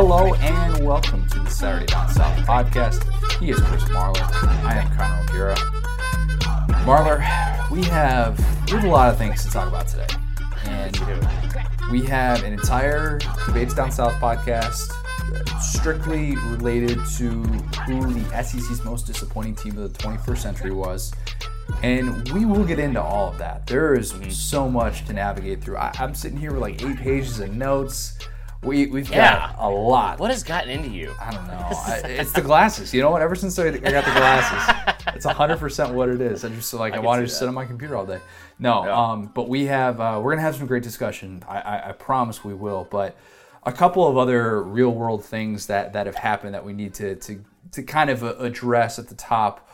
Hello and welcome to the Saturday Down South podcast. He is Chris Marler. I am Connor O'Gara. Marler, we have we have a lot of things to talk about today, and we have an entire Debates Down South podcast strictly related to who the SEC's most disappointing team of the 21st century was. And we will get into all of that. There is mm-hmm. so much to navigate through. I, I'm sitting here with like eight pages of notes. We, we've Yeah. got a lot. What has gotten into you? I don't know. I, it's the glasses. You know what? Ever since I, I got the glasses, it's hundred percent what it is. I just like I, can wanted to sit on my computer all day. No, Yeah. um, but we have uh, we're gonna have some great discussion. I, I, I promise we will. But a couple of other real world things that that have happened that we need to to to kind of address at the top.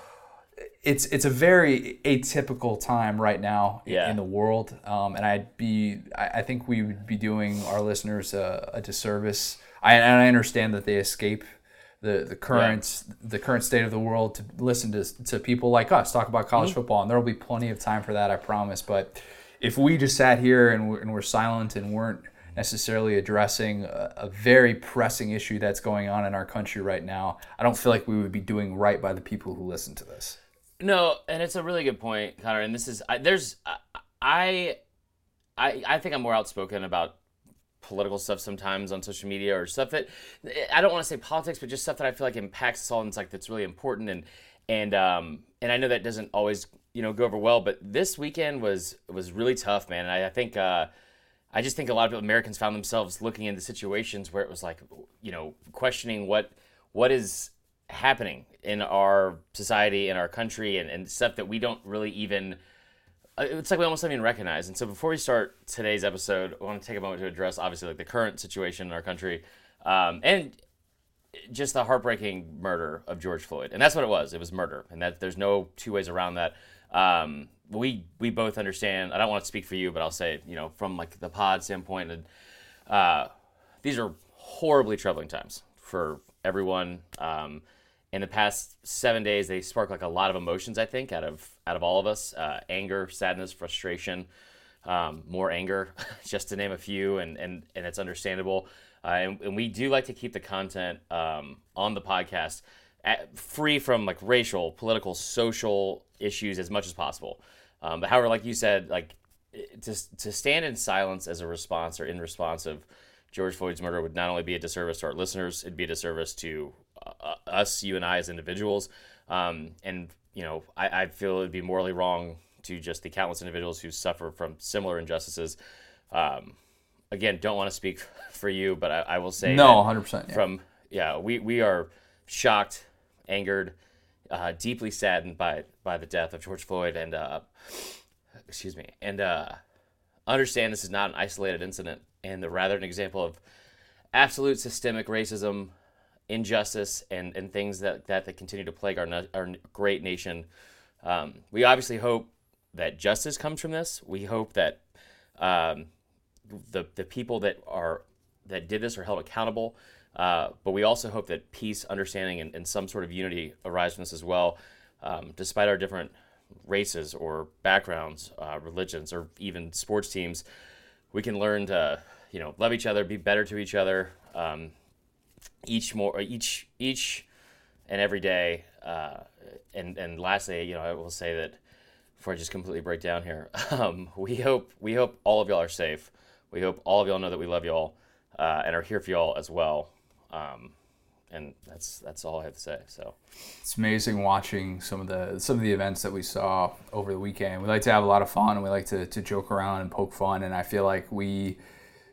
It's it's a very atypical time right now Yeah. in the world, um, and I'd be I, I think we would be doing our listeners a, a disservice. I, and I understand that they escape the, the current the current state of the world to listen to, to people like us talk about college Mm-hmm. football, and there will be plenty of time for that, I promise. But if we just sat here and we're, and we're silent and weren't necessarily addressing a, a very pressing issue that's going on in our country right now, I don't feel like we would be doing right by the people who listen to this. No, and it's a really good point, Connor. And this is I, there's I, I I think I'm more outspoken about political stuff sometimes on social media or stuff that I don't want to say politics, but just stuff that I feel like impacts us all and it's like that's really important and and um and I know that doesn't always you know go over well, but this weekend was was really tough, man. And I, I think uh, I just think a lot of Americans found themselves looking into situations where it was like you know questioning what what is happening in our society in our country and, and stuff that we don't really even uh, it's like we almost don't even recognize. And so before we start today's episode, I want to take a moment to address obviously like the current situation in our country, um, and just the heartbreaking murder of George Floyd. And that's what it was. It was murder, and that there's no two ways around that. Um, we we both understand. I don't want to speak for you, but I'll say you know from like the pod standpoint, and uh, these are horribly troubling times for everyone. Um, in the past seven days, they spark like a lot of emotions. I think out of out of all of us, uh, anger, sadness, frustration, um, more anger, just to name a few, and and and it's understandable. Uh, and, and we do like to keep the content um, on the podcast at, free from like racial, political, social issues as much as possible. Um, but however, like you said, like to, to stand in silence as a response or in response of George Floyd's murder would not only be a disservice to our listeners, it'd be a disservice to uh, us, you and I as individuals. Um, and, you know, I, I feel it'd be morally wrong to just the countless individuals who suffer from similar injustices. Um, again, don't want to speak for you, but I, I will say No, 100%. Yeah. from yeah, we, we are shocked, angered, uh, deeply saddened by by the death of George Floyd, and uh, excuse me, and uh, understand this is not an isolated incident, and the, rather an example of absolute systemic racism, injustice, and, and things that, that that continue to plague our our great nation. Um, we obviously hope that justice comes from this. We hope that um, the the people that are that did this are held accountable. Uh, but we also hope that peace, understanding, and, and some sort of unity arise from this as well, um, despite our different races or backgrounds, uh, religions, or even sports teams. We can learn to, you know, love each other, be better to each other, um, each more, each each and every day. Uh, and and lastly, you know, I will say that before I just completely break down here, um, we hope we hope all of y'all are safe. We hope all of y'all know that we love y'all uh, and are here for y'all as well. Um, and that's that's all I have to say. So It's amazing watching some of the some of the events that we saw over the weekend. We like to have a lot of fun and we like to, to joke around and poke fun. And I feel like we,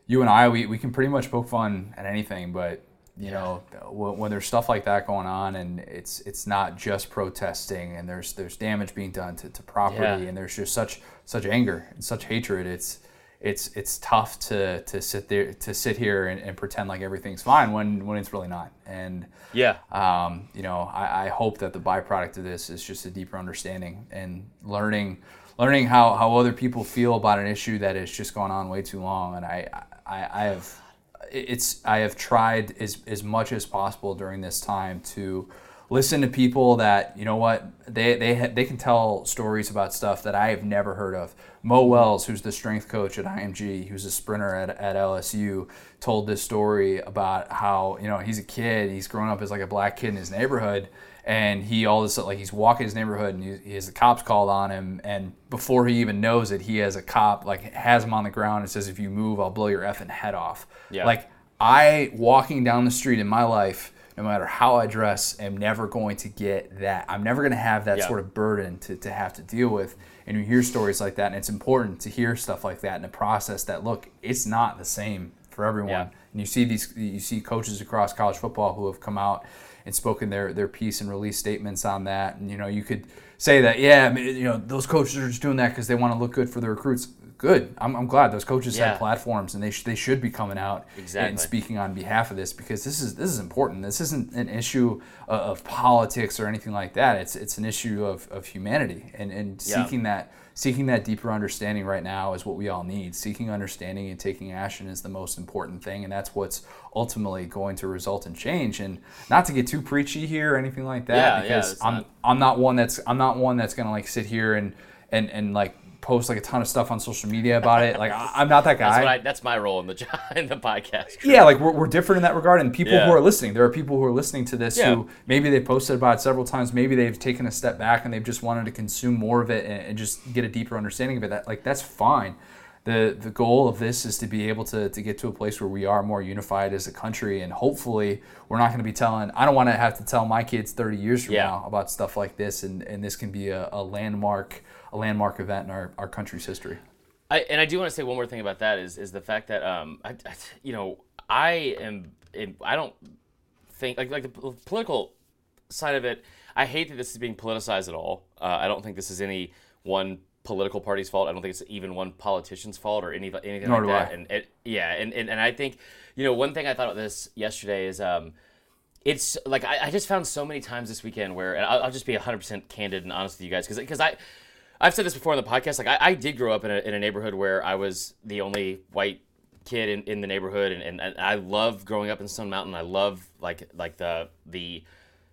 you and I, we, we can pretty much poke fun at anything. But you know, when, when there's stuff like that going on and it's it's not just protesting and there's there's damage being done to, to property Yeah. and there's just such such anger and such hatred. It's it's it's tough to to sit there to sit here and, and pretend like everything's fine when when it's really not. And yeah, um, you know, I, I hope that the byproduct of this is just a deeper understanding and learning, learning how, how other people feel about an issue that has just gone on way too long. And I, I, I have, it's, I have tried as, as much as possible during this time to listen to people that you know what they they ha- they can tell stories about stuff that I have never heard of. Mo Wells, who's the strength coach at IMG, who's a sprinter at, at LSU, told this story about how you know he's a kid, he's grown up as like a black kid in his neighborhood, and he all of a sudden like he's walking his neighborhood and he, he has the cops called on him, and before he even knows it, he has a cop like has him on the ground and says, "If you move, I'll blow your effing head off." Yeah. Like I walking down the street in my life no matter how I dress, am never going to get that. I'm never going to have that Yeah. sort of burden to, to have to deal with. And you hear stories like that, and it's important to hear stuff like that and to process that. Look, it's not the same for everyone. Yeah. And you see these, you see coaches across college football who have come out and spoken their their piece and released statements on that. And you know, you could say that, yeah, I mean, you know, those coaches are just doing that because they want to look good for the recruits. Good. I'm, I'm glad those coaches Yeah. have platforms and they, sh- they should be coming out Exactly. and speaking on behalf of this because this is this is important. This isn't an issue of, of politics or anything like that. It's it's an issue of, of humanity and, and Yeah. seeking that seeking that deeper understanding right now is what we all need. Seeking understanding and taking action is the most important thing, and that's what's ultimately going to result in change. And not to get too preachy here or anything like that, Yeah, yeah, because it's I'm not- I'm not one that's I'm not one that's gonna like sit here and and and like post like a ton of stuff on social media about it. Like I, I'm not that guy. That's what I, that's my role in the job, in the podcast. crew. Yeah, like we're, we're different in that regard. And people Yeah. who are listening, there are people who are listening to this Yeah. who maybe they posted about it several times. Maybe they've taken a step back and they've just wanted to consume more of it and, and just get a deeper understanding of it. That like that's fine. The the goal of this is to be able to, to get to a place where we are more unified as a country and hopefully we're not going to be telling I don't want to have to tell my kids 30 years from Yeah. now about stuff like this and, and this can be a, a landmark a landmark event in our, our country's history. I, and I do want to say one more thing about that is is the fact that um I, I- you know I am I don't think like like the political side of it. I hate that this is being politicized at all. Uh, I don't think this is any one political party's fault. I don't think it's even one politician's fault or any anything Nor like do that. I. And it, yeah, and, and and I think you know one thing I thought about this yesterday is um it's like I, I just found so many times this weekend where and I'll, I'll just be 100% candid and honest with you guys because because I I've said this before on the podcast like I, I did grow up in a, in a neighborhood where I was the only white kid in, in the neighborhood and, and, I love growing up in Stone Mountain. I love like like the the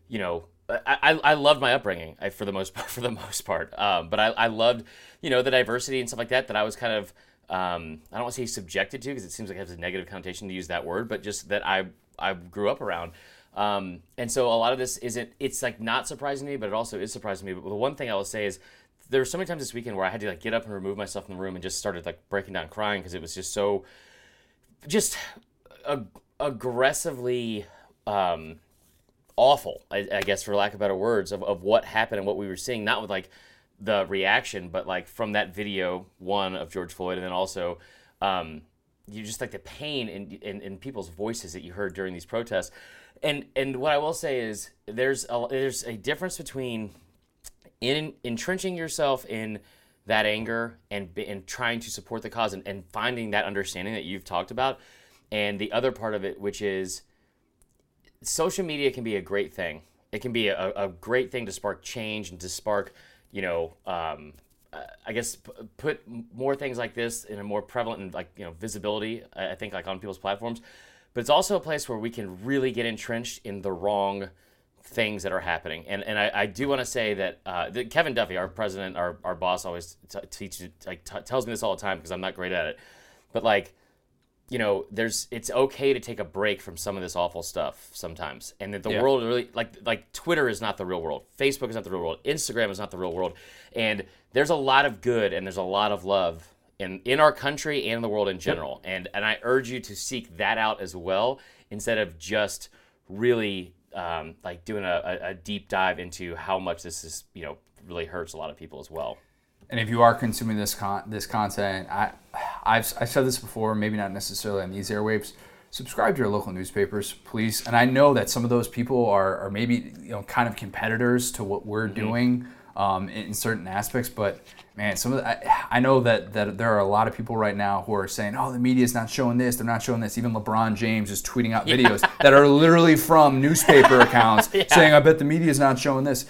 you know I, I, loved my upbringing I, for the most part for the most part. Um, but I, I loved you know the diversity and stuff like that that I was kind of um, I don't want to say subjected to because it seems like it has a negative connotation to use that word but just that I I grew up around. Um, and so a lot of this isn't it's like not surprising to me but it also is surprising to me. But the one thing I will say is there were so many times this weekend where I had to like get up and remove myself from the room and just started like breaking down crying because it was just so just ag- aggressively um, awful, I, I guess, for lack of better words, of, of what happened and what we were seeing, not with like the reaction, but like from that video, one of George Floyd, and then also um, you just like the pain in, in, in people's voices that you heard during these protests. And, and what I will say is there's a, there's a difference between in entrenching yourself in that anger and and trying to support the cause and, and finding that understanding that you've talked about. And the other part of it which is social media can be a great thing. It can be a, a great thing to spark change and to spark you know um, uh, i guess p- put more things like this in a more prevalent and like you know visibility i I think like on people's platforms. But it's also a place where we can really get entrenched in the wrong things that are happening. And and I, I do want to say that, uh, that Kevin Duffy, our president, our, our boss, always t- teaches like t- tells me this all the time because I'm not great at it. But like, you know, there's it's okay to take a break from some of this awful stuff sometimes, and that the Yeah. world really like like Twitter is not the real world, Facebook is not the real world, Instagram is not the real world, and there's a lot of good and there's a lot of love in in our country and in the world in general, and and I urge you to seek that out as well instead of just really um, like doing a, a, deep dive into how much this is you know really hurts a lot of people as well. And if you are consuming this con- this content, I, I've, I've said this before, maybe not necessarily on these airwaves. Subscribe to your local newspapers, please. And I know that some of those people are, are maybe you know kind of competitors to what we're doing um, in certain aspects. But man, some of the, I, I know that that there are a lot of people right now who are saying, "Oh, the media is not showing this, they're not showing this." Even LeBron James is tweeting out videos that are literally from newspaper accounts saying, "I bet the media is not showing this."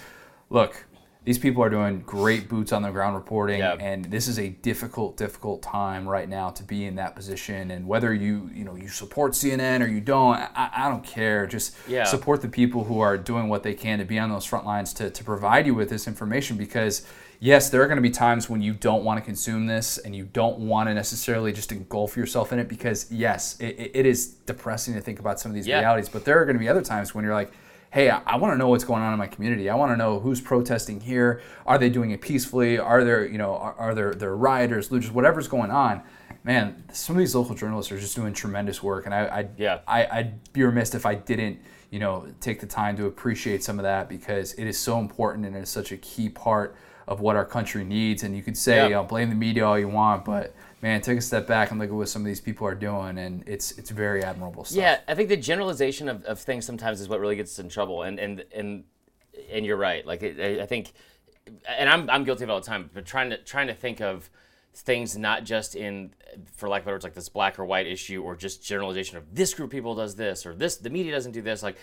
Look, these people are doing great boots on the ground reporting, Yep. and this is a difficult, difficult time right now to be in that position. And whether you, you know, you support CNN or you don't, I, I don't care. Just Yeah. support the people who are doing what they can to be on those front lines to, to provide you with this information. Because yes, there are going to be times when you don't want to consume this and you don't want to necessarily just engulf yourself in it. Because yes, it, it- is depressing to think about some of these Yeah. realities. But there are going to be other times when you're like hey, I, I want to know what's going on in my community. I want to know who's protesting here. Are they doing it peacefully? Are there, you know, are, are there, there rioters, looters, whatever's going on? Man, some of these local journalists are just doing tremendous work, and I, I, Yeah. I, I'd be remiss if I didn't, you know, take the time to appreciate some of that because it is so important and it is such a key part of what our country needs. And you could say, know, blame the media all you want, but man, take a step back and look at what some of these people are doing, and it's it's very admirable stuff. Yeah, I think the generalization of, of things sometimes is what really gets us in trouble, and and and and you're right. Like I- I think, and I'm I'm guilty of it all the time. But trying to trying to think of things not just in, for lack of better words, like this black or white issue, or just generalization of this group of people does this, or this the media doesn't do this. Like,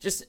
just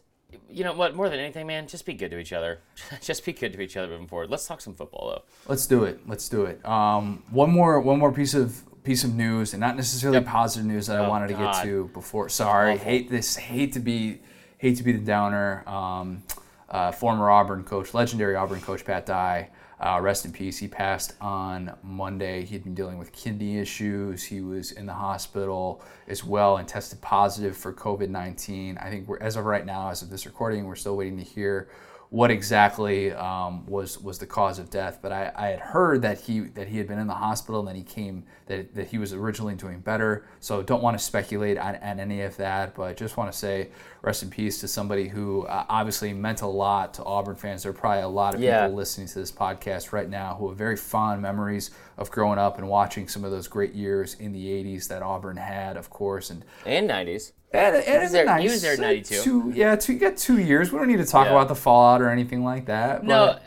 you know what? More than anything, man, just be good to each other. just be good to each other moving forward. Let's talk some football though. Let's do it. Let's do it. Um, one more one more piece of piece of news, and not necessarily Yep. positive news that I Oh, wanted to God. get to before. Sorry, hate this. Hate to be hate to be the downer. Um, uh, former Auburn coach, legendary Auburn coach Pat Dye. Uh, rest in peace. He passed on Monday. He'd been dealing with kidney issues. He was in the hospital as well and tested positive for COVID 19. I think we're, as of right now, as of this recording, we're still waiting to hear what exactly um, was was the cause of death. But I, I had heard that he that he had been in the hospital and then he came that, that he was originally doing better. So don't want to speculate on, on any of that, but just want to say rest in peace to somebody who uh, obviously meant a lot to Auburn fans. There are probably a lot of Yeah. people listening to this podcast right now who have very fond memories of growing up and watching some of those great years in the '80s that Auburn had, of course, and And '90s. And, and there- nice. he was there in uh, 92. Two, yeah, two, you got two years. We don't need to talk Yeah. about the fallout or anything like that. No,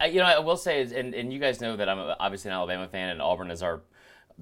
I- you know, I will say, is, and, and you guys know that I'm obviously an Alabama fan, and Auburn is our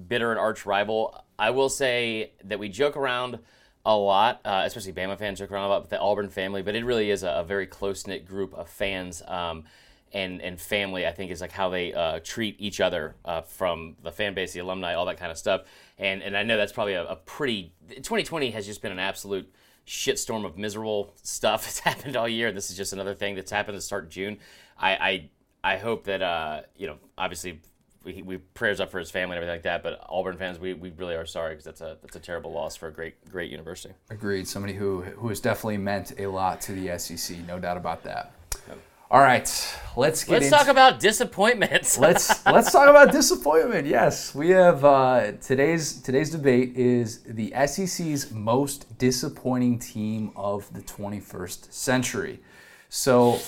bitter and arch rival. I will say that we joke around a lot, uh, especially Bama fans joke around a lot with the Auburn family, but it really is a, a very close knit group of fans. Um, and, and family, I think, is like how they uh, treat each other uh, from the fan base, the alumni, all that kind of stuff. And and I know that's probably a, a pretty 2020 has just been an absolute shitstorm of miserable stuff that's happened all year. This is just another thing that's happened to start June. I I, I hope that uh, you know obviously we, we prayers up for his family and everything like that. But Auburn fans, we, we really are sorry because that's a that's a terrible loss for a great great university. Agreed. Somebody who who has definitely meant a lot to the SEC, no doubt about that. All right, let's get Let's into talk about disappointments. let's let's talk about disappointment. Yes, we have uh, today's today's debate is the SEC's most disappointing team of the 21st century. So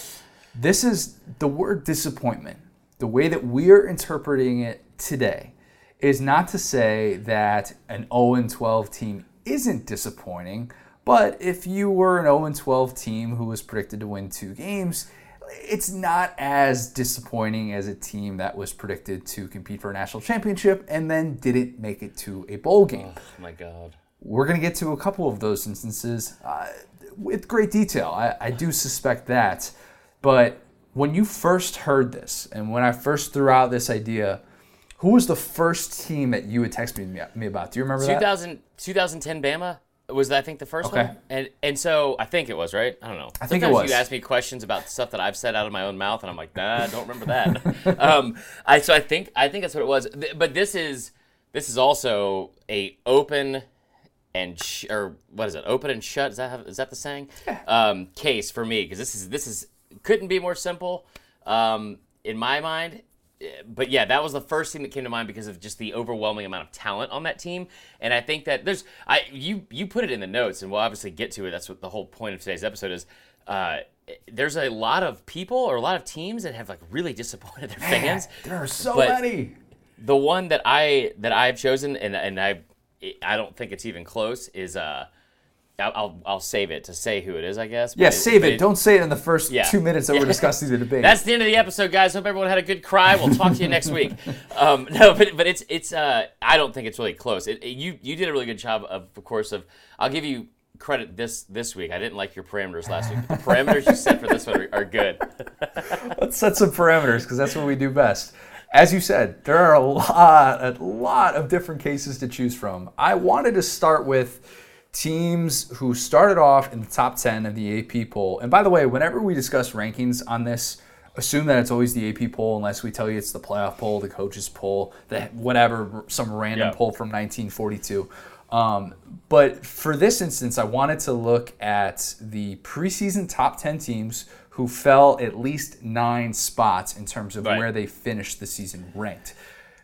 this is the word disappointment. The way that we're interpreting it today is not to say that an 0 12 team isn't disappointing, but if you were an 0 12 team who was predicted to win two games, it's not as disappointing as a team that was predicted to compete for a national championship and then didn't make it to a bowl game. oh my God. We're going to get to a couple of those instances uh, with great detail. I, I do suspect that. But when you first heard this and when I first threw out this idea, who was the first team that you had texted me, me about? Do you remember that? 2000, 2010 Bama was that I think the first Okay. one, and and so I think it was right. I don't know. I think it was. You ask me questions about stuff that I've said out of my own mouth, and I'm like, nah, I don't remember that. um, I so I think I think that's what it was. But this is this is also a open and sh- or what is it? Open and shut. Is that how, is that the saying? Yeah. Um, case for me because this is this is couldn't be more simple um, in my mind. But yeah, that was the first thing that came to mind because of just the overwhelming amount of talent on that team, and I think that there's I you you put it in the notes, and we'll obviously get to it. That's what the whole point of today's episode is. Uh, there's a lot of people or a lot of teams that have like really disappointed their fans There are so many. the one that I that I've chosen and and I I don't think it's even close is uh I'll I'll, save it to say who it is I guess. Yeah, But save but it. Don't say it in the first Yeah. two minutes that we're discussing the debate. That's the end of the episode, guys. Hope everyone had a good cry. We'll talk to you next week. Um, no, but but it's it's uh I don't think it's really close. It, it- you you did a really good job of of course of I'll give you credit this this week. I didn't like your parameters last week. But the parameters you set for this one are, are good. Let's set some parameters because that's what we do best. As you said, there are a lot, a lot of different cases to choose from. I wanted to start with teams who started off in the top 10 of the AP poll. And by the way, whenever we discuss rankings on this, assume that it's always the AP poll unless we tell you it's the playoff poll, the coaches poll, the whatever, some random Yeah. poll from 1942. Um, but for this instance, I wanted to look at the preseason top 10 teams who fell at least nine spots in terms of Right. where they finished the season ranked.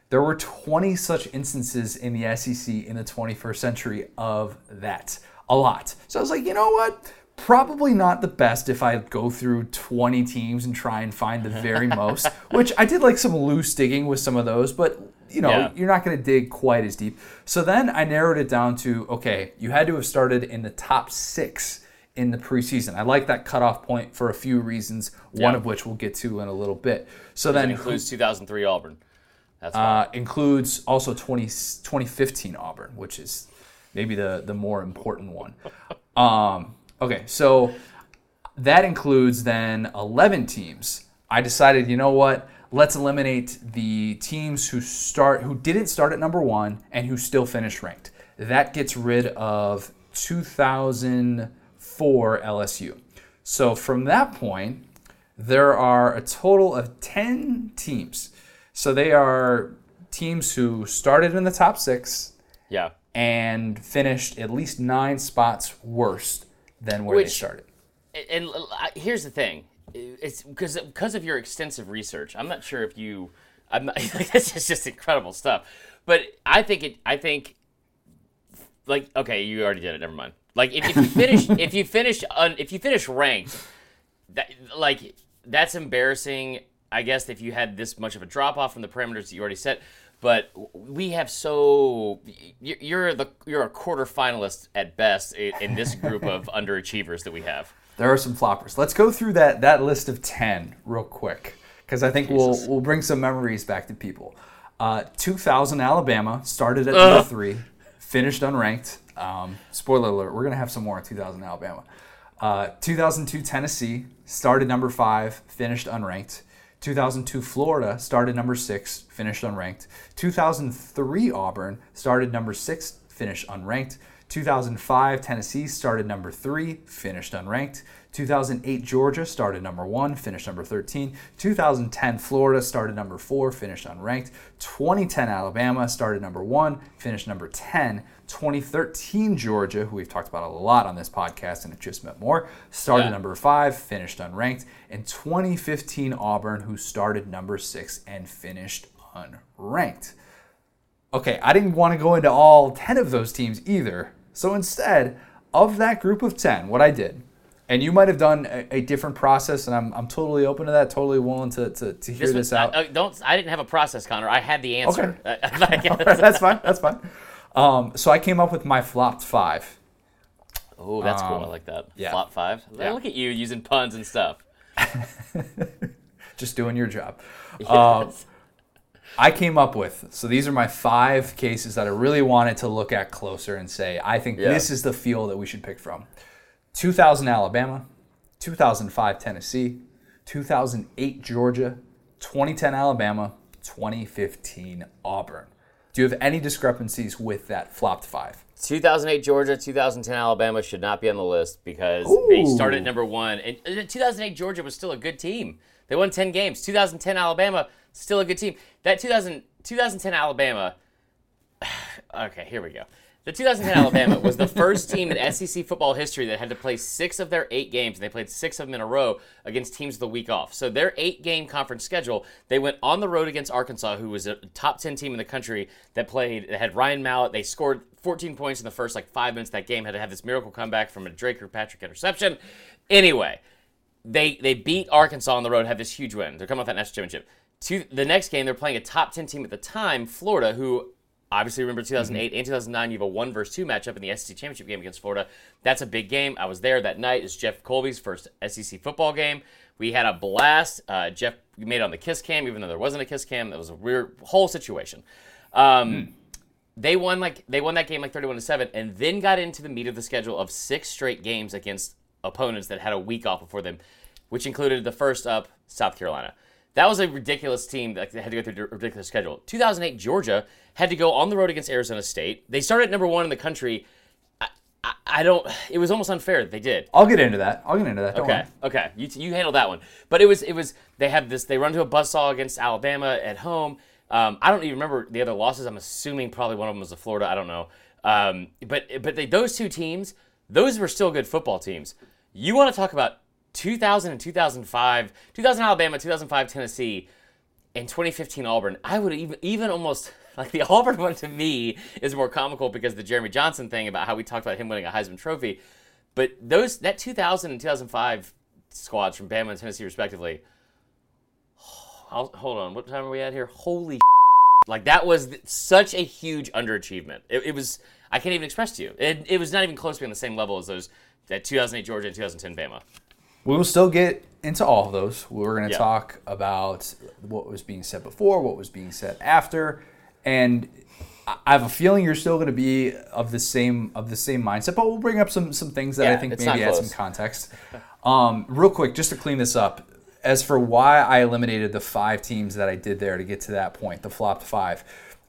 There were 20 such instances in the SEC in the 21st century of that. A lot. So I was like, you know what? Probably not the best if I go through 20 teams and try and find the very most, which I did like some loose digging with some of those, but you know, Yeah. you're not going to dig quite as deep. So then I narrowed it down to okay, you had to have started in the top six in the preseason. I like that cutoff point for a few reasons, one Yeah. of which we'll get to in a little bit. So then It includes 2003 Auburn. That's uh, includes also 20, 2015 Auburn, which is maybe the, the more important one. Um, okay, so that includes then 11 teams. I decided, you know what? Let's eliminate the teams who start who didn't start at number one and who still finished ranked. That gets rid of 2004 LSU. So from that point, there are a total of 10 teams. So they are teams who started in the top six yeah. and finished at least nine spots worse than where they started. and here's the thing it's because because of your extensive research i'm not sure if you i'm not this is just incredible stuff but i think it i think like okay you already did it never mind like if, if you finish if you finish un, if you finish ranked that like that's embarrassing i guess if you had this much of a drop off from the parameters that you already set but we have so you're the you're a quarter finalist at best in, this group of underachievers that we have There are some floppers. Let's go through that that list of ten real quick because I think we'll we'll bring some memories back to people. Uh, 2000 Alabama started at number three, finished unranked. Um, spoiler alert: we're gonna have some more in 2000 Alabama. Uh, 2002 Tennessee started number five, finished unranked. 2002 Florida started number six, finished unranked. 2003 Auburn started number six, finished unranked. 2005 Tennessee started number three, finished unranked. 2008 Georgia started number one, finished number 13. 2010 Florida started number four, finished unranked. 2010 Alabama started number one, finished number 10. 2013 Georgia, who we've talked about a lot on this podcast and it just meant more, started Yeah. number five, finished unranked. And 2015 Auburn, who started number six and finished unranked. Okay, I didn't want to go into all 10 of those teams either. So instead, of that group of 10, what I did, and you might have done a, a different process, and I'm, I'm totally open to that, totally willing to, to, to hear This this, was, out. I, I don't. I didn't have a process, Connor. I had the answer. Like, that's fine, that's fine. Um, so I came up with my flopped five. oh, that's cool. I like that. Um, yeah. Flop five. Yeah. Look at you using puns and stuff. Just doing your job. Um, I came up with, so these are my five cases that I really wanted to look at closer and say, I think Yeah. this is the field that we should pick from. 2000 Alabama, 2005 Tennessee, 2008 Georgia, 2010 Alabama, 2015 Auburn. Do you have any discrepancies with that flopped five? 2008 Georgia, 2010 Alabama should not be on the list because they started at number one. And uh, 2008 Georgia was still a good team. They won 10 games. 2010 Alabama, still a good team. That 2000, 2010 Alabama. Okay, here we go. The 2010 Alabama was the first team in SEC football history that had to play six of their eight games, and they played six of them in a row against teams the week off. So their eight-game conference schedule, they went on the road against Arkansas, who was a top 10 team in the country that played. That had Ryan Mallett. They scored 14 points in the first like five minutes of that game. Had to have this miracle comeback from a Drake Patrick interception. Anyway, they they beat Arkansas on the road, had this huge win. They're coming off that national championship. To the next game, they're playing a top ten team at the time, Florida, who obviously remember 2008 and 2009. You have a one versus two matchup in the SEC championship game against Florida. That's a big game. I was there that night. It's Jeff Colby's first SEC football game. We had a blast. Uh, Jeff made it on the kiss cam, even though there wasn't a kiss cam. That was a weird whole situation. Um, they won like they won that game like 31 to 7 and then got into the meat of the schedule of six straight games against opponents that had a week off before them which included the first up south carolina that was a ridiculous team that had to go through a ridiculous schedule 2008 georgia had to go on the road against arizona state they started at number one in the country i, I, I don't it was almost unfair that they did I'll get into that. I'll get into that. Don't Okay, worry. okay, you you handled that one. But it was it was they have this they run to a buzzsaw against Alabama at home. Um, I don't even remember the other losses. I'm assuming probably one of them was the Florida. I don't know. Um, but but they, those two teams, those were still good football teams. You want to talk about 2000 and 2005, 2000 Alabama, 2005 Tennessee, and 2015 Auburn. I would even even almost like the Auburn one to me is more comical because the Jeremy Johnson thing about how we talked about him winning a Heisman Trophy. But those that 2000 and 2005 squads from Bama and Tennessee respectively. Hold on, what time are we at here? Holy like that was such a huge underachievement. It, it was I can't even express to you. It, it was not even close to being the same level as those that 2008 Georgia and 2010 Bama. We will still get into all of those. We're going to Yeah. talk about what was being said before, what was being said after, and I have a feeling you're still going to be of the same of the same mindset. But we'll bring up some some things that I think maybe add some context. Um, real quick, just to clean this up, as for why I eliminated the five teams that I did there to get to that point, the flopped five.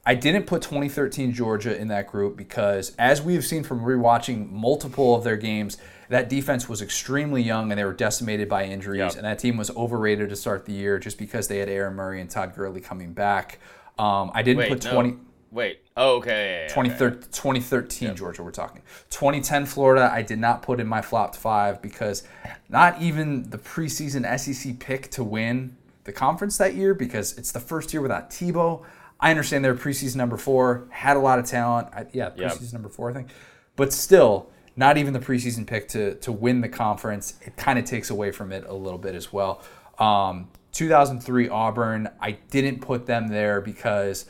I didn't put 2013 Georgia in that group because, as we have seen from rewatching multiple of their games, that defense was extremely young and they were decimated by injuries. Yep. And that team was overrated to start the year just because they had Aaron Murray and Todd Gurley coming back. Um, I didn't Wait, put no. 20. Wait. Oh, okay. yeah, yeah, yeah, 2013, okay. 2013 Georgia, we're talking. 2010 Florida, I did not put in my flopped five because not even the preseason SEC pick to win the conference that year because it's the first year without Tebow. I understand they're preseason number four, had a lot of talent. I, yeah, Yep. preseason number four, I think. But still, not even the preseason pick to, to win the conference. It kind of takes away from it a little bit as well. Um, 2003 Auburn, I didn't put them there because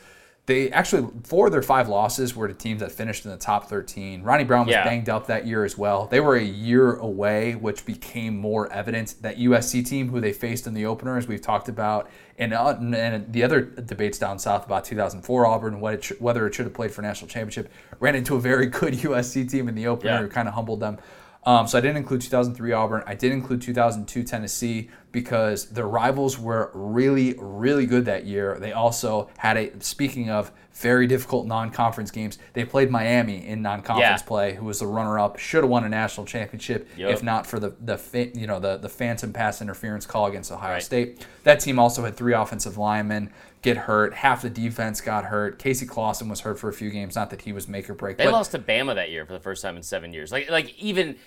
they actually four of their five losses were to teams that finished in the top 13. Ronnie Brown was Yeah. banged up that year as well. They were a year away, which became more evident. That USC team, who they faced in the opener, as we've talked about, and, uh, and the other debates down south about 2004 Auburn, what it sh- whether it should have played for national championship, ran into a very good USC team in the opener, Yeah. who kind of humbled them. Um, so I didn't include 2003 Auburn. I did include 2002 Tennessee because their rivals were really, really good that year. They also had a, speaking of very difficult non-conference games, they played Miami in non-conference Yeah. play, who was the runner-up, should have won a national championship Yep. if not for the the you know the the phantom pass interference call against Ohio Right. State. That team also had three offensive linemen get hurt. Half the defense got hurt. Casey Clausen was hurt for a few games. Not that he was make or break. They lost to Bama that year for the first time in seven years. Like, like even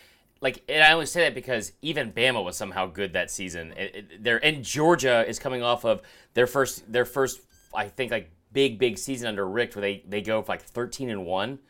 like, and I only say that because even Bama was somehow good that season. They're and Georgia is coming off of their first, their first, I think, like big, big season under Richt, where they they go for like thirteen and one.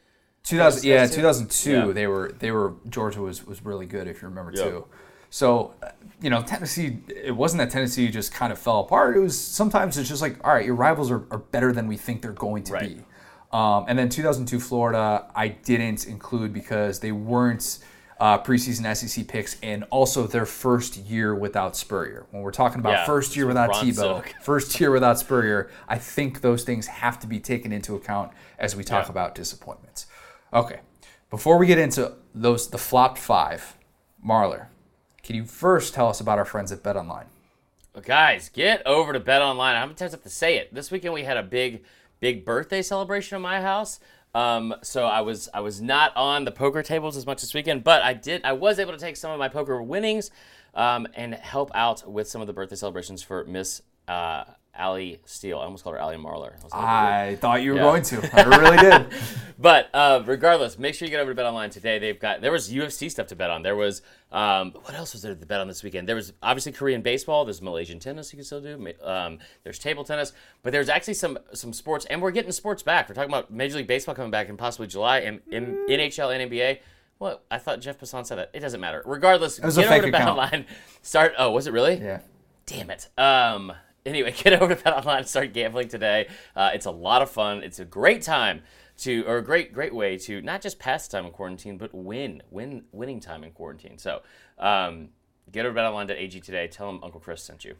2000, yeah, 2002. Yeah. They were they were Georgia was was really good if you remember Yep. too. So, you know, Tennessee. It wasn't that Tennessee just kind of fell apart. It was sometimes it's just like, all right, your rivals are, are better than we think they're going to Right. be. Um, and then 2002 Florida, I didn't include because they weren't uh, preseason SEC picks, and also their first year without Spurrier. When we're talking about Yeah, first year without Ron Tebow, first year without Spurrier, I think those things have to be taken into account as we talk Yeah. about disappointments. Okay, before we get into those, the flopped five, Marler, can you first tell us about our friends at Bet Online? But guys, get over to Bet Online. How I'm tempted to say it. This weekend we had a big, big birthday celebration in my house. Um, so I was I was not on the poker tables as much this weekend, but I did I was able to take some of my poker winnings um, and help out with some of the birthday celebrations for Miss uh, Allie Steele. I almost called her Allie Marler. I like, I thought you were Yeah. going to. I really did. but uh, regardless, make sure you get over to Bet Online today. They've got there was UFC stuff to bet on. There was um, what else was there to bet on this weekend? There was obviously Korean baseball. There's Malaysian tennis you can still do. Um, there's table tennis, but there's actually some some sports, and we're getting sports back. We're talking about Major League Baseball coming back in possibly July, and, and NHL and NBA. Well, I thought Jeff Passan said that. It doesn't matter. Regardless, was a get over fake to Bet. Online. Start. Oh, was it really? Yeah. Damn it. Um. Anyway, get over to Bet Online and start gambling today. Uh, it's a lot of fun. It's a great time to, or a great, great way to not just pass time in quarantine, but win, win, winning time in quarantine. So, um, get over to BetOnline.ag today. Tell them Uncle Chris sent you.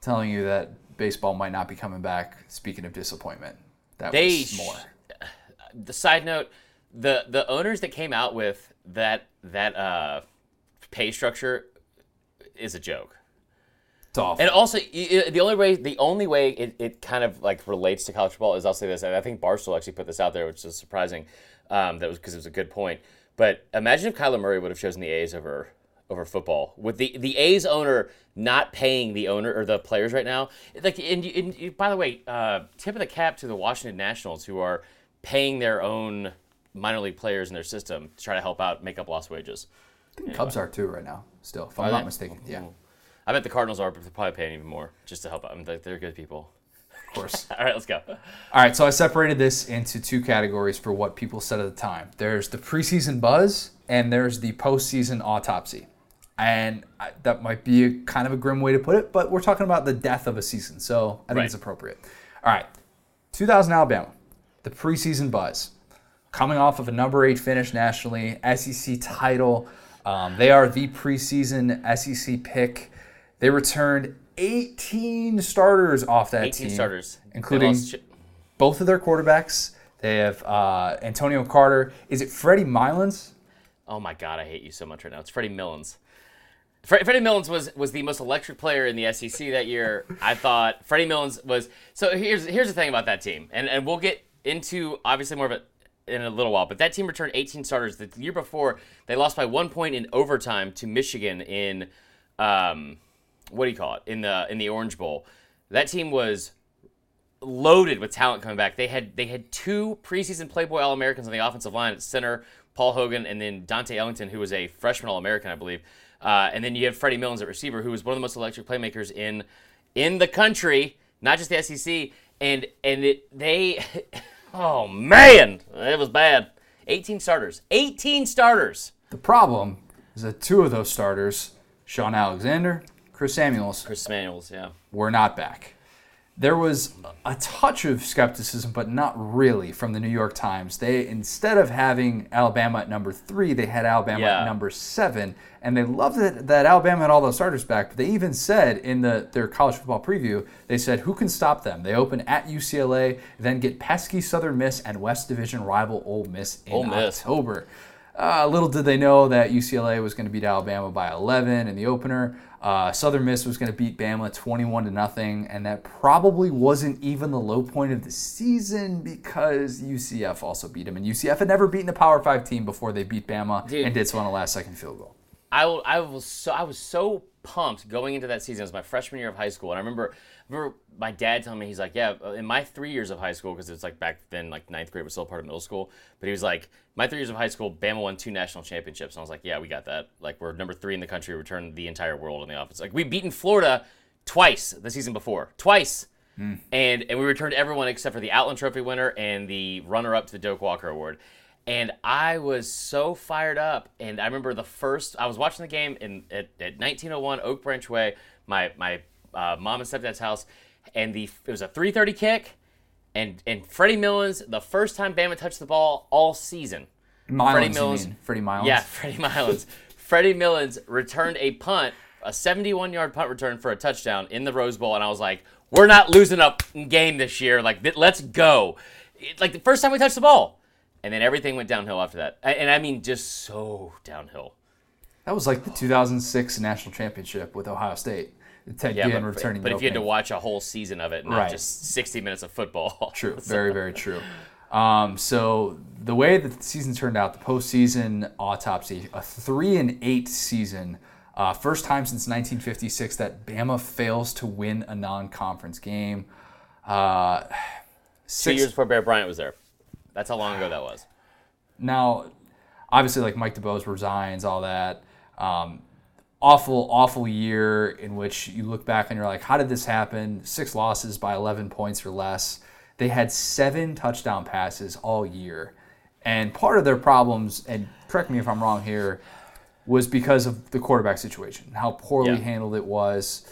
Telling you that baseball might not be coming back. Speaking of disappointment, that They was sh- more. the side note, the the owners that came out with that that uh, pay structure is a joke. Awful. And also, the only way the only way it, it kind of like relates to college football is I'll say this, and I think Barstool actually put this out there, which is surprising. Um, that was because it was a good point. But imagine if Kyler Murray would have chosen the A's over over football, with the the A's owner not paying the owner or the players right now. Like, and, and you- by the way, uh, tip of the cap to the Washington Nationals who are paying their own minor league players in their system to try to help out make up lost wages. The Cubs are too right now. Still, if I'm Are not they? mistaken. Yeah, I bet the Cardinals are, but they're probably paying even more just to help out. I mean, they're good people. of course. All right, let's go. All right, so I separated this into two categories for what people said at the time. There's the preseason buzz, and there's the postseason autopsy. And I, that might be a kind of a grim way to put it, but we're talking about the death of a season, so I think Right. it's appropriate. All right, 2000 Alabama, the preseason buzz, coming off of a number eight finish nationally, SEC title. Um, they are the preseason SEC pick. They returned 18 starters off that 18 team, starters, including both of their quarterbacks. They have uh, Antonio Carter. Is it Freddie Milans? Oh my God, I hate you so much right now. It's Freddie Millens. Fre- Freddie Millens was was the most electric player in the SEC that year. I thought Freddie Millens was. So here's here's the thing about that team, and and we'll get into obviously more of it in a little while. But that team returned 18 starters. The year before, they lost by one point in overtime to Michigan in, um, what do you call it? In the in the Orange Bowl. That team was loaded with talent coming back. They had they had two preseason Playboy All Americans on the offensive line at center, Paul Hogan, and then Dante Ellington, who was a freshman All American, I believe. Uh, and then you have Freddie Millens at receiver, who was one of the most electric playmakers in in the country, not just the SEC. And and it they, oh man, it was bad. 18 starters, 18 starters. The problem is that two of those starters, Shaun Alexander, Chris Samuels, Chris Manuels, yeah. were not back. There was a touch of skepticism, but not really, from the New York Times. They instead of having Alabama at number three, they had Alabama Yeah. at number seven, and they loved that, that Alabama had all those starters back. But they even said in the their college football preview, they said, "Who can stop them?" They open at UCLA, then get pesky Southern Miss and West Division rival Ole Miss in Ole Miss. October. Uh, little did they know that UCLA was going to beat Alabama by 11 in the opener. Uh, Southern Miss was going to beat Bama 21 to nothing, and that probably wasn't even the low point of the season because UCF also beat them, and UCF had never beaten a Power Five team before they beat Bama Dude. and did so on a last-second field goal. I, I was so I was so pumped going into that season. It was my freshman year of high school, and I remember I remember my dad telling me he's like, yeah, uh, in my three years of high school, because it's like back then like ninth grade was still part of middle school, but he was like, my three years of high school, Bama won two national championships, and I was like, yeah, we got that. Like we're number three in the country, we turned the entire world in the offense. Like we beaten Florida twice the season before, twice. Hmm. And, and we returned everyone except for the Outland Trophy winner and the runner up to the Doak Walker Award. And I was so fired up. And I remember the first, I was watching the game in at, at 1901 Oak Branch Way, my, my uh, mom and stepdad's house. And the it was a 330 kick. And, and Freddie Millens, the first time Bama touched the ball all season. Milans, Mills- mean? Freddie Milans? Yeah, Freddie Milans. Freddie Millens returned a punt, a 71 yard punt return for a touchdown in the Rose Bowl, and I was like, "We're not losing a game this year. Like, let's go!" It- like the first time we touched the ball, and then everything went downhill after that, A- and I mean just so downhill. That was like the 2006 national championship with Ohio State. Ted Yeah, Ginn but, returning. but if you had to watch a whole season of it, not Right. just 60 minutes of football. True, very, very true. Um, so the way that the season turned out, the postseason autopsy, a three and eight season, uh, first time since 1956 that Bama fails to win a non-conference game. Uh, Two years before Bear Bryant was there. That's how long ago that was. now, obviously, like Mike DuBose resigns, all that. Um, awful, awful year in which you look back and you're like, how did this happen? Six losses by 11 points or less. They had seven touchdown passes all year. And part of their problems, and correct me if I'm wrong here, was because of the quarterback situation, how poorly Yeah. handled it was.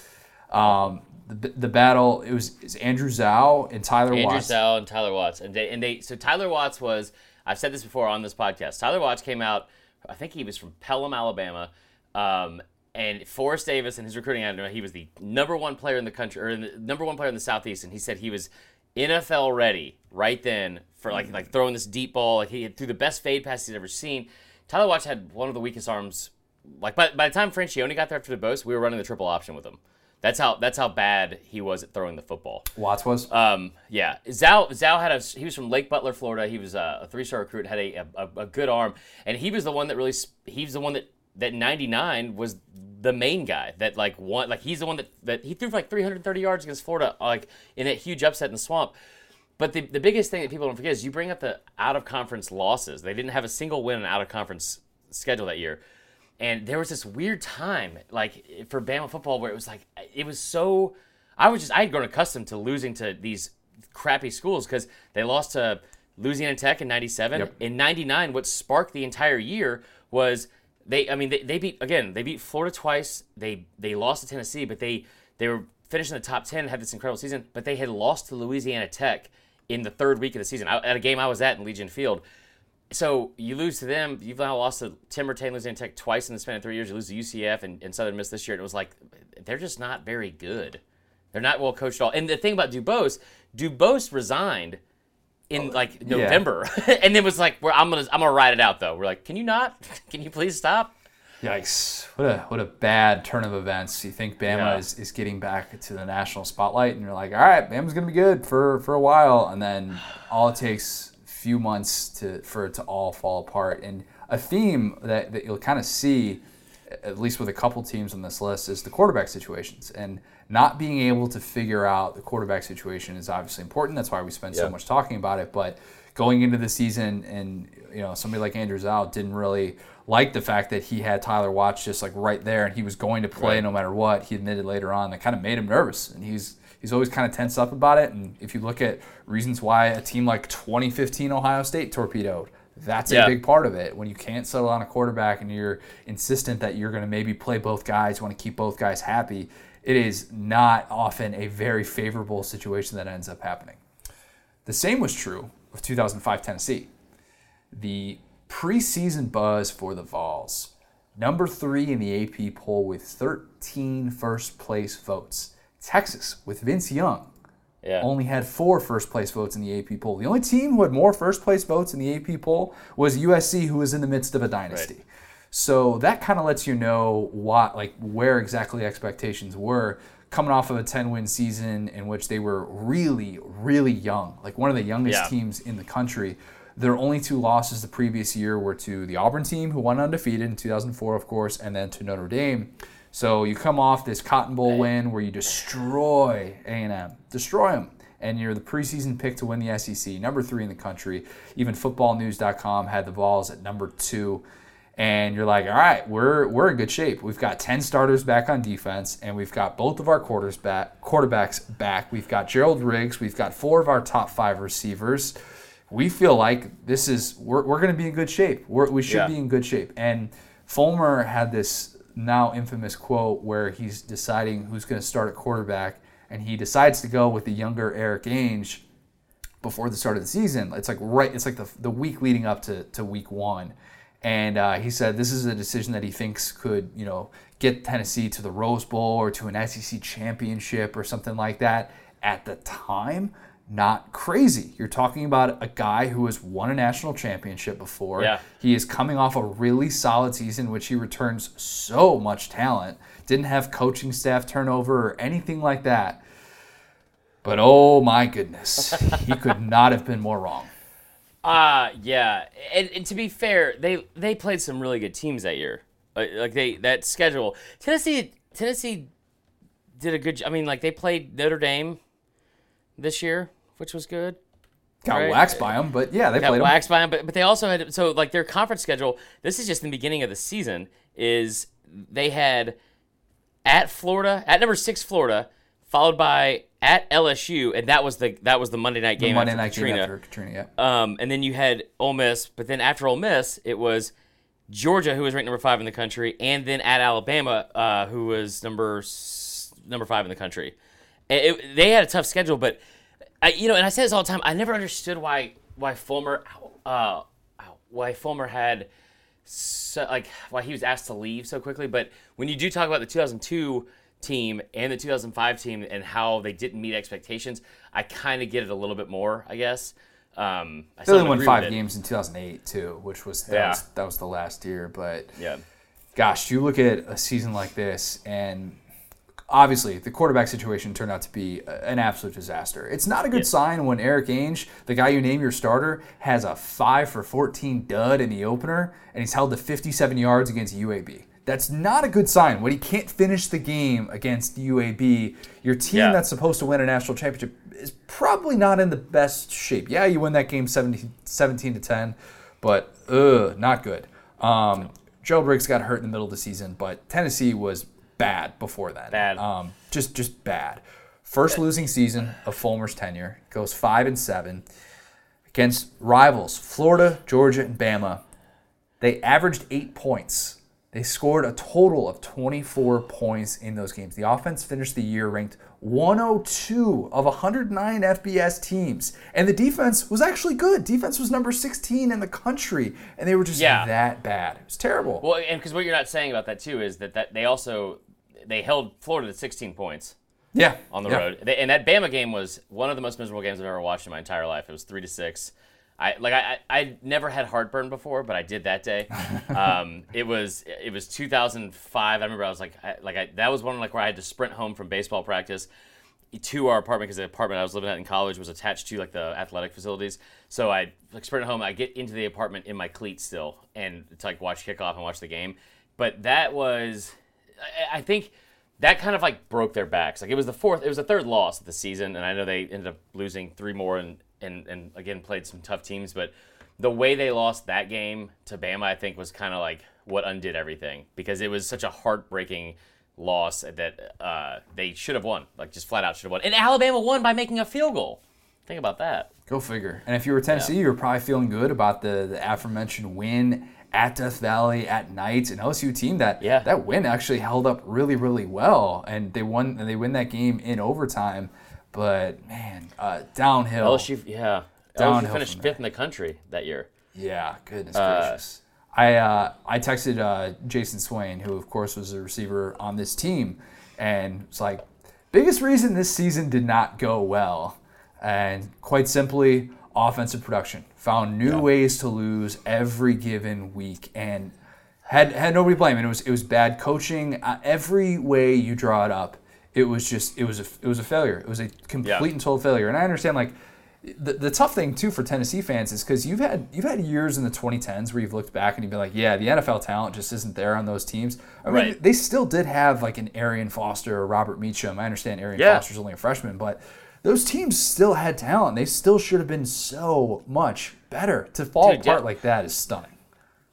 Um, the, the battle, it was, it was Andrew Zow and Tyler Watts. Andrew Watts. Sal and Tyler Watts, and they and they. So Tyler Watts was. I've said this before on this podcast. Tyler Watts came out. I think he was from Pelham, Alabama. Um, and Forrest Davis and his recruiting editor, he was the number one player in the country, or the number one player in the Southeast, and he said he was NFL ready right then for like like throwing this deep ball. Like he threw the best fade pass he's ever seen. Tyler Watts had one of the weakest arms. Like by, by the time Franchione got there after DuBose, we were running the triple option with him. That's how that's how bad he was at throwing the football. Watts was. Um, yeah, Zow Zow had a he was from Lake Butler, Florida. He was a, a three star recruit, had a, a a good arm, and he was the one that really he was the one that that 99 was the main guy that like one like he's the one that that he threw for like 330 yards against Florida like in a huge upset in the swamp. But the, the biggest thing that people don't forget is you bring up the out of conference losses. They didn't have a single win in out of conference schedule that year. And there was this weird time, like for Bama football, where it was like it was so. I was just I had grown accustomed to losing to these crappy schools because they lost to Louisiana Tech in '97. Yep. In '99, what sparked the entire year was they. I mean, they, they beat again. They beat Florida twice. They they lost to Tennessee, but they they were finishing the top ten, had this incredible season. But they had lost to Louisiana Tech in the third week of the season at a game I was at in Legion Field so you lose to them. You've now lost to Tim Retain, Louisiana Tech twice in the span of three years. You lose to UCF and, and Southern Miss this year. And it was like they're just not very good. They're not well coached at all. And the thing about DuBose, DuBose resigned in oh, like November, and then was like, "Well, I'm gonna I'm gonna ride it out though." We're like, "Can you not? Can you please stop?" Yikes! What a what a bad turn of events. You think Bama Yeah. is, is getting back to the national spotlight, and you're like, all right, Bama's gonna be good for for a while, and then all it takes few months to for it to all fall apart. And a theme that, that you'll kind of see, at least with a couple teams on this list, is the quarterback situations and not being able to figure out the quarterback situation is obviously important. That's why we spend so much talking about it. But going into the season, and you know, somebody like Andrew Zow didn't really like the fact that he had Tyler Watts just like right there, and he was going to play Right. no matter what. He admitted later on that kind of made him nervous, and he's he's always kind of tensed up about it. And if you look at reasons why a team like 2015 Ohio State torpedoed. That's Yeah. a big part of it. When you can't settle on a quarterback and you're insistent that you're going to maybe play both guys, want to keep both guys happy, it is not often a very favorable situation that ends up happening. The same was true of 2005 Tennessee. The preseason buzz for the Vols, number three in the AP poll with 13 first place votes. Texas with Vince Young Yeah. only had four first place votes in the AP poll. The only team who had more first place votes in the AP poll was USC, who was in the midst of a dynasty. So that kind of lets you know what, like, where exactly expectations were coming off of a 10 win season in which they were really, really young, like one of the youngest Yeah. teams in the country. Their only two losses the previous year were to the Auburn team, who won undefeated in 2004, of course, and then to Notre Dame. So you come off this Cotton Bowl win where you destroy A&M, destroy them, and you're the preseason pick to win the SEC, number three in the country. Even FootballNews.com had the Vols at number two, and you're like, all right, we're we're in good shape. We've got ten starters back on defense, and we've got both of our quarters back, quarterbacks back. We've got Gerald Riggs. We've got four of our top five receivers. We feel like this is we're, we're going to be in good shape. We're, we should Yeah. be in good shape. And Fulmer had this now infamous quote where he's deciding who's going to start at quarterback, and he decides to go with the younger Eric Ainge before the start of the season. It's like right, it's like the, the week leading up to, to week one. And uh, he said this is a decision that he thinks could, you know, get Tennessee to the Rose Bowl or to an SEC championship or something like that. At the time, not crazy. You're talking about a guy who has won a national championship before. Yeah. He is coming off a really solid season, which he returns so much talent. Didn't have coaching staff turnover or anything like that. But oh my goodness, he could not have been more wrong. Uh yeah, and, and to be fair, they they played some really good teams that year. Like they that schedule, Tennessee Tennessee did a good. I mean, like they played Notre Dame this year, which was good. Got Right. waxed by them, but yeah, they Got played waxed by them, but but they also had so like their conference schedule. This is just the beginning of the season. Is they had at Florida at number six Florida, followed by at LSU, and that was the that was the Monday night game Monday after night Katrina. game after Katrina. Yeah. Um, and then you had Ole Miss, but then after Ole Miss, it was Georgia, who was ranked number five in the country, and then at Alabama, uh, who was number number five in the country. It- it- they had a tough schedule, but I, you know, and I say this all the time. I never understood why why Fulmer, uh, why Fulmer had so, like why he was asked to leave so quickly. But when you do talk about the 2002 team and the 2005 team and how they didn't meet expectations, I kind of get it a little bit more, I guess. Um, I They only won five games in 2008 too, which was that, Yeah. was that was the last year. But Yeah. gosh, you look at a season like this, and obviously the quarterback situation turned out to be an absolute disaster. It's not a good sign when Eric Ainge, the guy you name your starter, has a five for 14 dud in the opener, and he's held to 57 yards against UAB. That's not a good sign when he can't finish the game against UAB. Your team Yeah. that's supposed to win a national championship is probably not in the best shape. Yeah, you win that game 17, 17 to 10, but ugh, not good. Um, Joe Briggs got hurt in the middle of the season, but Tennessee was bad before that. Bad. Um, just just bad. First losing season of Fulmer's tenure goes five and seven against rivals Florida, Georgia, and Bama. They averaged eight points. They scored a total of 24 points in those games. The offense finished the year ranked 102 of 109 FBS teams. And the defense was actually good. Defense was number 16 in the country. And they were just Yeah. that bad. It was terrible. Well, and because what you're not saying about that too is that, that they also they held Florida to 16 points yeah. on the yeah. road. They, and that Bama game was one of the most miserable games I've ever watched in my entire life. It was three to six. I like I I I never had heartburn before, but I did that day. um, it was it was 2005. I remember I was like I, like I, that was one like where I had to sprint home from baseball practice to our apartment because the apartment I was living at in college was attached to like the athletic facilities. So I like sprint home. I get into the apartment in my cleats still, and to like watch kickoff and watch the game. But that was, I, I think, that kind of like broke their backs. Like it was the fourth, it was the third loss of the season, and I know they ended up losing three more, and and and again played some tough teams. But the way they lost that game to Bama, I think, was kind of like what undid everything because it was such a heartbreaking loss that uh, they should have won. Like just flat out should have won. And Alabama won by making a field goal. Think about that. Go figure. And if you were Tennessee, you were probably feeling good about the, the aforementioned win at Death Valley at night. An LSU team that Yeah. that win actually held up really, really well, and they won. And they win that game in overtime. But man, uh, downhill. LSU, yeah, Downhill LSU finished fifth in the country that year. Yeah, goodness gracious. I uh, I texted uh, Jayson Swain, who of course was a receiver on this team, and it's like biggest reason this season did not go well, and quite simply offensive production. Found new ways to lose every given week, and had had nobody blame. And it was it was bad coaching. Uh, every way you draw it up, it was just it was a it was a failure. It was a complete Yeah. and total failure. And I understand like the, the tough thing too for Tennessee fans is because you've had you've had years in the 2010s where you've looked back and you've been like, yeah, the NFL talent just isn't there on those teams. I mean, Right. they still did have like an Arian Foster or Robert Meachem. I understand Arian Yeah. Foster's only a freshman, but those teams still had talent. They still should have been so much better. To fall Dude, apart Je- like that is stunning.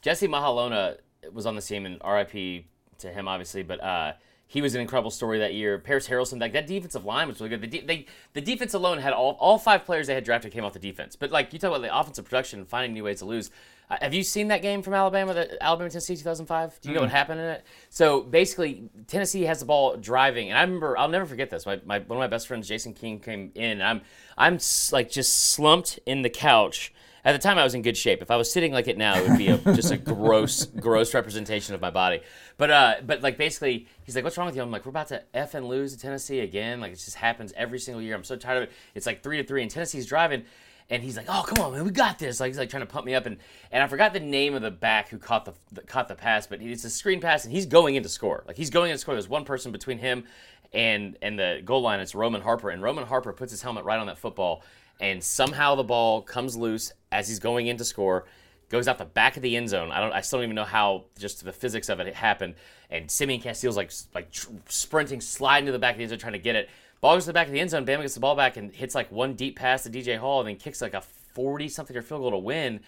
Jesse Mahelona was on the team, and RIP to him, obviously, but uh, he was an incredible story that year. Parys Haralson, like that defensive line was really good. The, de- they, the defense alone had all, all five players they had drafted came off the defense. But like you talk about the offensive production and finding new ways to lose. Uh, have you seen that game from Alabama, the Alabama Tennessee 2005? Do you know what happened in it? So basically, Tennessee has the ball driving, and I remember I'll never forget this. My, my one of my best friends, Jason King, came in. I'm I'm s- like just slumped in the couch. At the time, I was in good shape. If I was sitting like it now, it would be a, just a gross, gross representation of my body. But, uh, but like basically, he's like, "What's wrong with you?" I'm like, "We're about to f and lose to Tennessee again. Like it just happens every single year. I'm so tired of it. It's like three to three, and Tennessee's driving." And he's like, "Oh, come on, man, we got this!" Like he's like trying to pump me up, and and I forgot the name of the back who caught the, the caught the pass, but it's a screen pass, and he's going in to score. Like he's going in to score. There's one person between him and and the goal line. It's Roman Harper, and Roman Harper puts his helmet right on that football, and somehow the ball comes loose as he's going in to score, goes out the back of the end zone. I don't, I still don't even know how just the physics of it happened. And Simeon Castille's like like tr- sprinting, sliding to the back of the end zone, trying to get it. Ball goes to the back of the end zone. Bama gets the ball back and hits like one deep pass to DJ Hall, and then kicks like a forty something or field goal to win.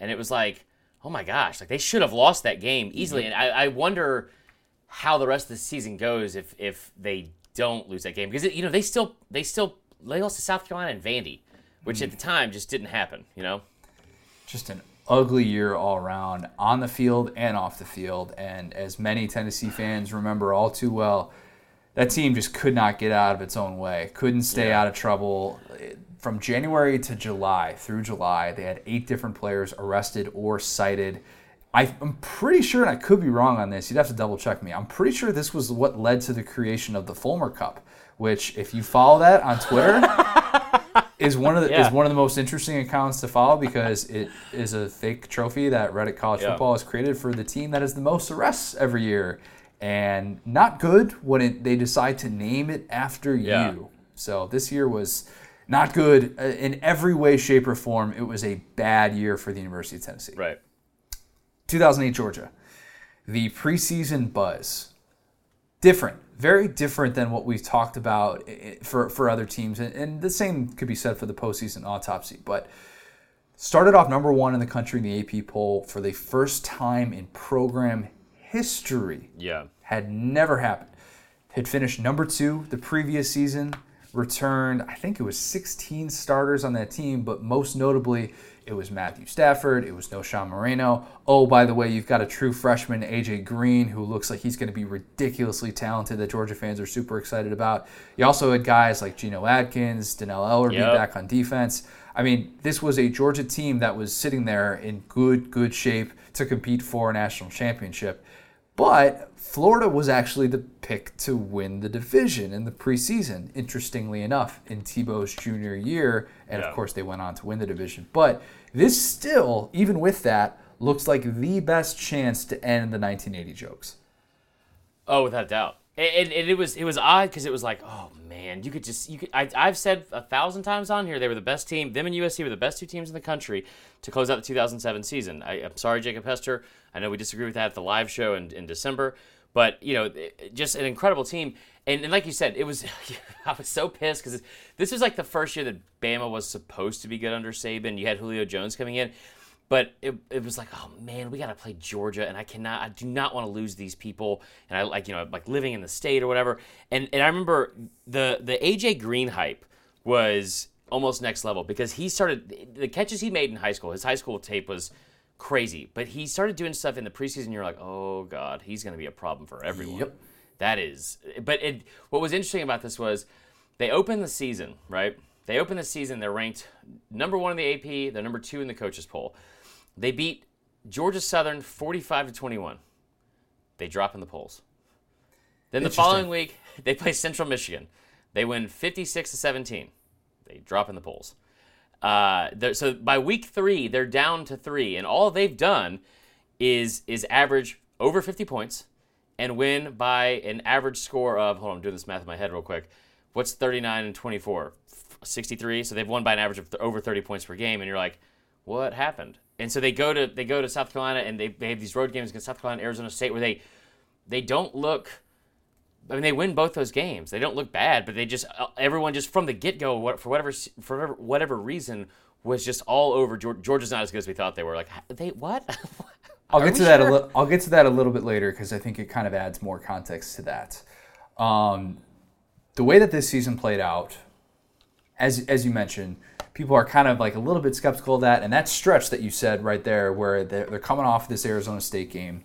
And it was like, oh my gosh, like they should have lost that game easily. Mm-hmm. And I, I wonder how the rest of the season goes if if they don't lose that game because it, you know they still they still they lost to South Carolina and Vandy, which at the time just didn't happen. You know. just an ugly year all around on the field and off the field. And as many Tennessee fans remember all too well, that team just could not get out of its own way, couldn't stay Yeah. out of trouble. From January to July, through July, they had eight different players arrested or cited. I'm pretty sure, and I could be wrong on this, you'd have to double check me. I'm pretty sure this was what led to the creation of the Fulmer Cup, which, if you follow that on Twitter, is one of the Yeah. is one of the most interesting accounts to follow because it is a fake trophy that Reddit College Yeah. Football has created for the team that has the most arrests every year, and not good when it, they decide to name it after Yeah. you. So this year was not good uh, in every way, shape, or form. It was a bad year for the University of Tennessee. Right. 2008 Georgia. The preseason buzz. Different. Very different than what we've talked about for, for other teams. And, and the same could be said for the postseason autopsy. But started off number one in the country in the AP poll for the first time in program history Yeah. had never happened. Had finished number two the previous season, returned, I think it was 16 starters on that team, but most notably, it was Matthew Stafford, it was Knowshon Moreno. Oh, by the way, you've got a true freshman, AJ Green, who looks like he's going to be ridiculously talented that Georgia fans are super excited about. You also had guys like Geno Atkins, Dannell Ellerbe Yep. back on defense. I mean, this was a Georgia team that was sitting there in good, good shape to compete for a national championship. But Florida was actually the pick to win the division in the preseason, interestingly enough, in Tebow's junior year. And Yeah. of course, they went on to win the division. But this still, even with that, looks like the best chance to end the 1980 jokes. Oh, without doubt. And, and it was it was odd because it was like, oh man, you could just you could. I, I've said a thousand times on here they were the best team. Them and USC were the best two teams in the country to close out the 2007 season. I, I'm sorry, Jacob Hester. I know we disagree with that at the live show in, in December, but you know, just an incredible team. And, and like you said, it was I was so pissed because this was like the first year that Bama was supposed to be good under Saban. You had Julio Jones coming in. But it, it was like, oh man, we got to play Georgia, and I cannot, I do not want to lose these people, and I like, you know, like living in the state or whatever. And and I remember the the AJ Green hype was almost next level because he started the catches he made in high school. His high school tape was crazy, but he started doing stuff in the preseason. You're like, oh god, he's going to be a problem for everyone. Yep. That is, but it. What was interesting about this was they opened the season right. They opened the season. They're ranked number one in the AP. They're number two in the coaches poll. They beat Georgia Southern 45 to 21. They drop in the polls. Then the following week, they play Central Michigan. They win 56 to 17. They drop in the polls. Uh, so by week three, they're down to three, and all they've done is is average over 50 points and win by an average score of. Hold on, I'm doing this math in my head real quick. What's 39 and 24? 63. So they've won by an average of th- over 30 points per game, and you're like, what happened? And so they go to they go to South Carolina, and they, they have these road games against South Carolina, Arizona State, where they they don't look. I mean, they win both those games. They don't look bad, but they just uh, everyone just from the get go, for whatever for whatever, reason, was just all over. Geor- Georgia's not as good as we thought they were. Like they what? I'll get to that. sure? A li- I'll get to that a little bit later because I think it kind of adds more context to that. Um, the way that this season played out, as as you mentioned, people are kind of like a little bit skeptical of that, and that stretch that you said right there, where they're, they're coming off this Arizona State game,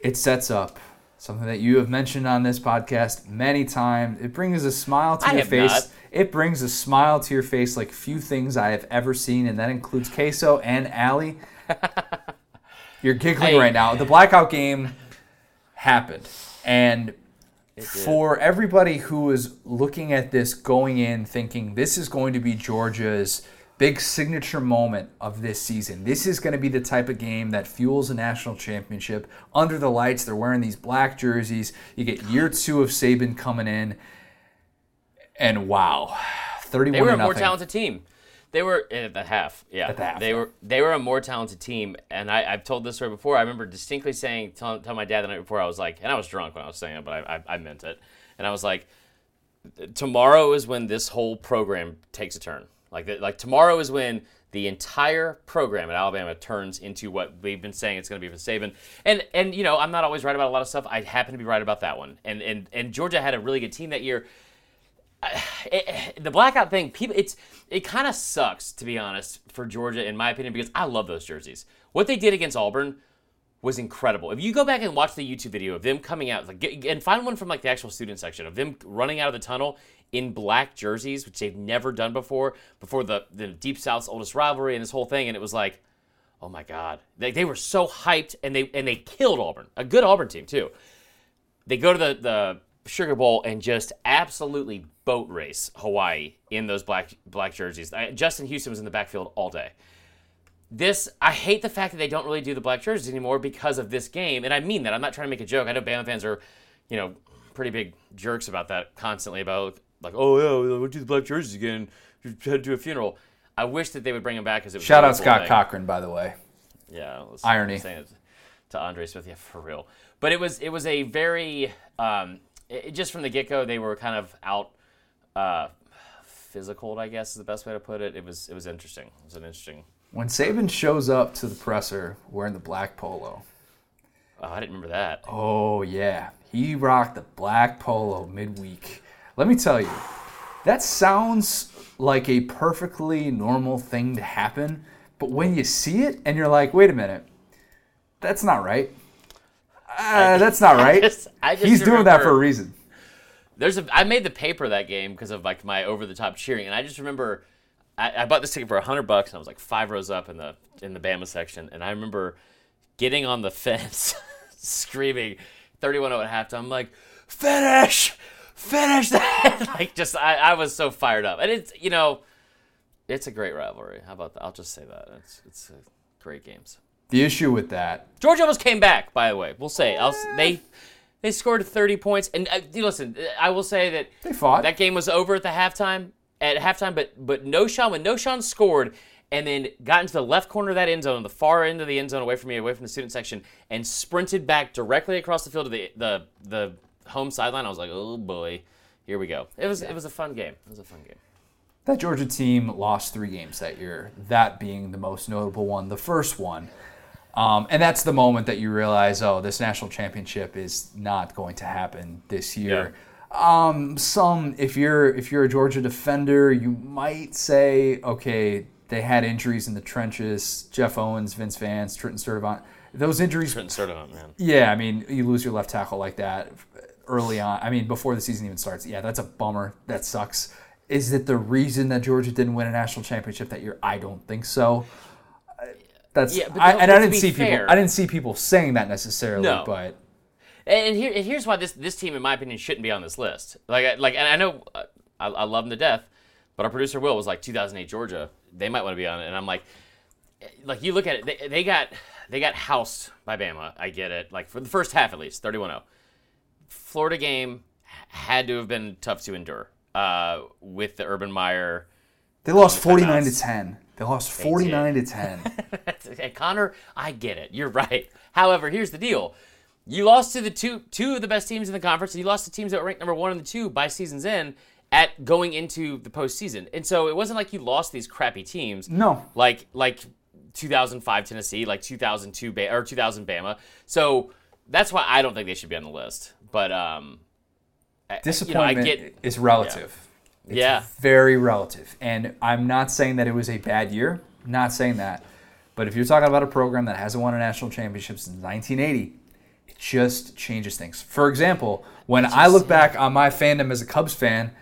it sets up something that you have mentioned on this podcast many times. It brings a smile to I your have face. not. It brings a smile to your face like few things I have ever seen, and that includes Queso and Allie. You're giggling right now. The blackout game happened. And for everybody who is looking at this going in thinking this is going to be Georgia's big signature moment of this season. This is going to be the type of game that fuels a national championship. Under the lights, they're wearing these black jerseys. You get year two of Saban coming in. And wow. 31 They were a more talented team. They were eh, at the half. Yeah, At the half, they were. They were a more talented team, and I, I've told this story before. I remember distinctly saying, tell, tell my dad the night before. I was like, and I was drunk when I was saying it, but I, I, I meant it. And I was like, tomorrow is when this whole program takes a turn. Like, the- like tomorrow is when the entire program at Alabama turns into what we've been saying it's going to be for Saban. And and you know, I'm not always right about a lot of stuff. I happen to be right about that one. And and and Georgia had a really good team that year it, eh, eh, the blackout thing, people, it's it kind of sucks to be honest for Georgia, in my opinion, because I love those jerseys. What they did against Auburn was incredible. If you go back and watch the YouTube video of them coming out, like, get, and find one from like the actual student section of them running out of the tunnel in black jerseys, which they've never done before, before the the Deep South's oldest rivalry and this whole thing, and it was like, oh my god, they, they were so hyped, and they and they killed Auburn, a good Auburn team too they go to the, the Sugar Bowl and just absolutely boat race Hawaii in those black black jerseys. I, Justin Houston was in the backfield all day. This I hate the fact that they don't really do the black jerseys anymore because of this game, and I mean that. I'm not trying to make a joke. I know Bama fans are, you know, pretty big jerks about that constantly about like, oh yeah, we'll do the black jerseys again. Had to a funeral. I wish that they would bring him back because it was Shout out Scott thing. Cochran, by the way. Yeah, it was- Irony. I'm saying it to Andre Smith, yeah, for real. But it was it was a very um, it, just from the get go they were kind of out uh, physical, I guess is the best way to put it. It was it was interesting. It was an interesting. When Saban shows up to the presser wearing the black polo, Oh, I didn't remember that. oh yeah, he rocked the black polo midweek. Let me tell you, that sounds like a perfectly normal thing to happen, but when you see it and you're like, wait a minute, that's not right. Uh, that's not right. just- I just He's doing that for a reason. There's a I made the paper that game because of like my over the top cheering, and I just remember I, I bought this ticket for hundred bucks, and I was like five rows up in the in the Bama section, and I remember getting on the fence, screaming 31-0 at halftime, I'm like finish, finish that, like just I, I was so fired up, and it's you know, it's a great rivalry. How about that? I'll just say that it's it's uh, great games. The issue with that, Georgia almost came back, by the way. We'll say I'll, they they scored 30 points, and uh, listen, I will say that they fought. that game was over at the halftime. At halftime, but but Knowshon when Knowshon scored and then got into the left corner of that end zone, the far end of the end zone, away from me, away from the student section, and sprinted back directly across the field to the the the home sideline. I was like, oh boy, here we go. It was it was a fun game. It was a fun game. That Georgia team lost three games that year, that being the most notable one, the first one. Um, and that's the moment that you realize, oh, this national championship is not going to happen this year. Um, some, if you're if you're a Georgia defender, you might say, okay, they had injuries in the trenches. Jeff Owens, Vince Vance, Trenton Sturdivant. Those injuries Trenton Sturdivant, man. yeah, I mean, you lose your left tackle like that early on. I mean, before the season even starts. Yeah, that's a bummer. That sucks. Is it the reason that Georgia didn't win a national championship that year? I don't think so. That's Yeah, I, and I didn't see fair- people. I didn't see people saying that necessarily. No. But And, here, and here's why this this team, in my opinion, shouldn't be on this list. Like, I- like, and I know uh, I, I love them to death, but our producer Will was like 2008 Georgia. They might want to be on it, and I'm like, like you look at it, they, they got they got housed by Bama. I get it. Like for the first half at least, 31-0. Florida game had to have been tough to endure uh, with the Urban Meyer. they lost forty nine to ten. They lost forty nine to ten. Hey, Connor, I get it. You're right. However, here's the deal. You lost to the two two of the best teams in the conference, and you lost to teams that were ranked number one and the two by season's end at going into the postseason. And so it wasn't like you lost these crappy teams. No. Like like 2005 Tennessee, like 2002 ba- or 2000 Bama. So that's why I don't think they should be on the list. But um, I- you know, I Disappointment get is relative. It's yeah. very relative. And I'm not saying that it was a bad year. Not saying that. But if you're talking about a program that hasn't won a national championship since 1980, it just changes things. For example, when I look back on my fandom as a Cubs fan,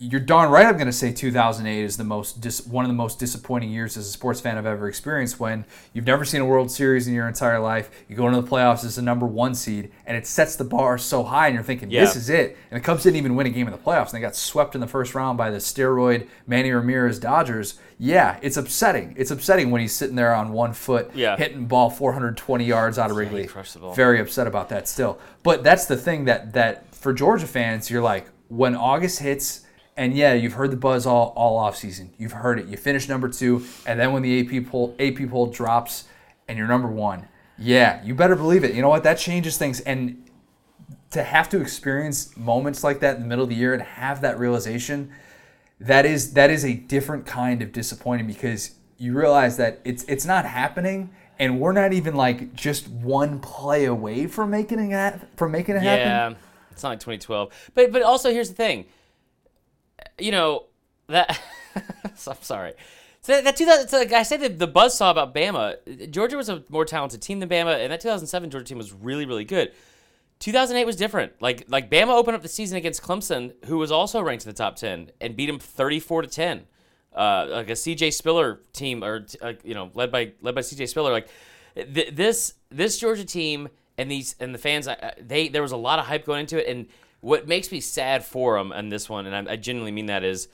you're darn right I'm going to say 2008 is the most dis- one of the most disappointing years as a sports fan I've ever experienced when you've never seen a World Series in your entire life. You go into the playoffs as the number one seed, and it sets the bar so high, and you're thinking, this is it. And the Cubs didn't even win a game in the playoffs, and they got swept in the first round by the steroid Manny Ramirez Dodgers. Yeah, it's upsetting. It's upsetting when he's sitting there on one foot, Yeah. hitting ball 420 yards out of Wrigley. Very upset about that still. But that's the thing that that for Georgia fans, you're like, when August hits, and yeah, you've heard the buzz all all off season. You've heard it. You finish number two, and then when the AP poll AP poll drops, and you're number one, yeah, you better believe it. You know what? That changes things. And to have to experience moments like that in the middle of the year and have that realization, that is that is a different kind of disappointing because you realize that it's it's not happening and we're not even like just one play away from making it from making it happen. Yeah, it's not like 2012. But but also here's the thing. You know that. I'm sorry. So that, that 2000, so like I said, the, the buzz saw about Bama. Georgia was a more talented team than Bama, and that 2007 Georgia team was really really good. 2008 was different. Like like Bama opened up the season against Clemson, who was also ranked in the top 10, and beat them 34 to 10. Uh, like a CJ Spiller team, or uh, you know, led by led by CJ Spiller. Like th- this this Georgia team and these and the fans, I- they there was a lot of hype going into it, and what makes me sad for him on this one, and I, I genuinely mean that is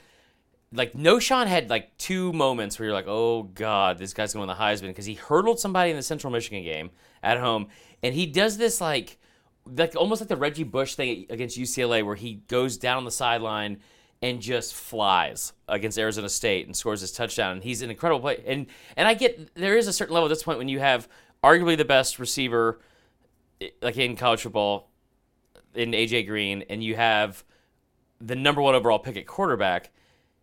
like Knowshon had like two moments where you're like, oh god, this guy's going to win the Heisman because he hurdled somebody in the Central Michigan game at home, and he does this like like almost like the Reggie Bush thing against UCLA where he goes down the sideline and just flies against Arizona State and scores his touchdown. And he's an incredible play. And and I get there is a certain level at this point when you have arguably the best receiver eh, like in college football in AJ Green and you have the number one overall pick at quarterback.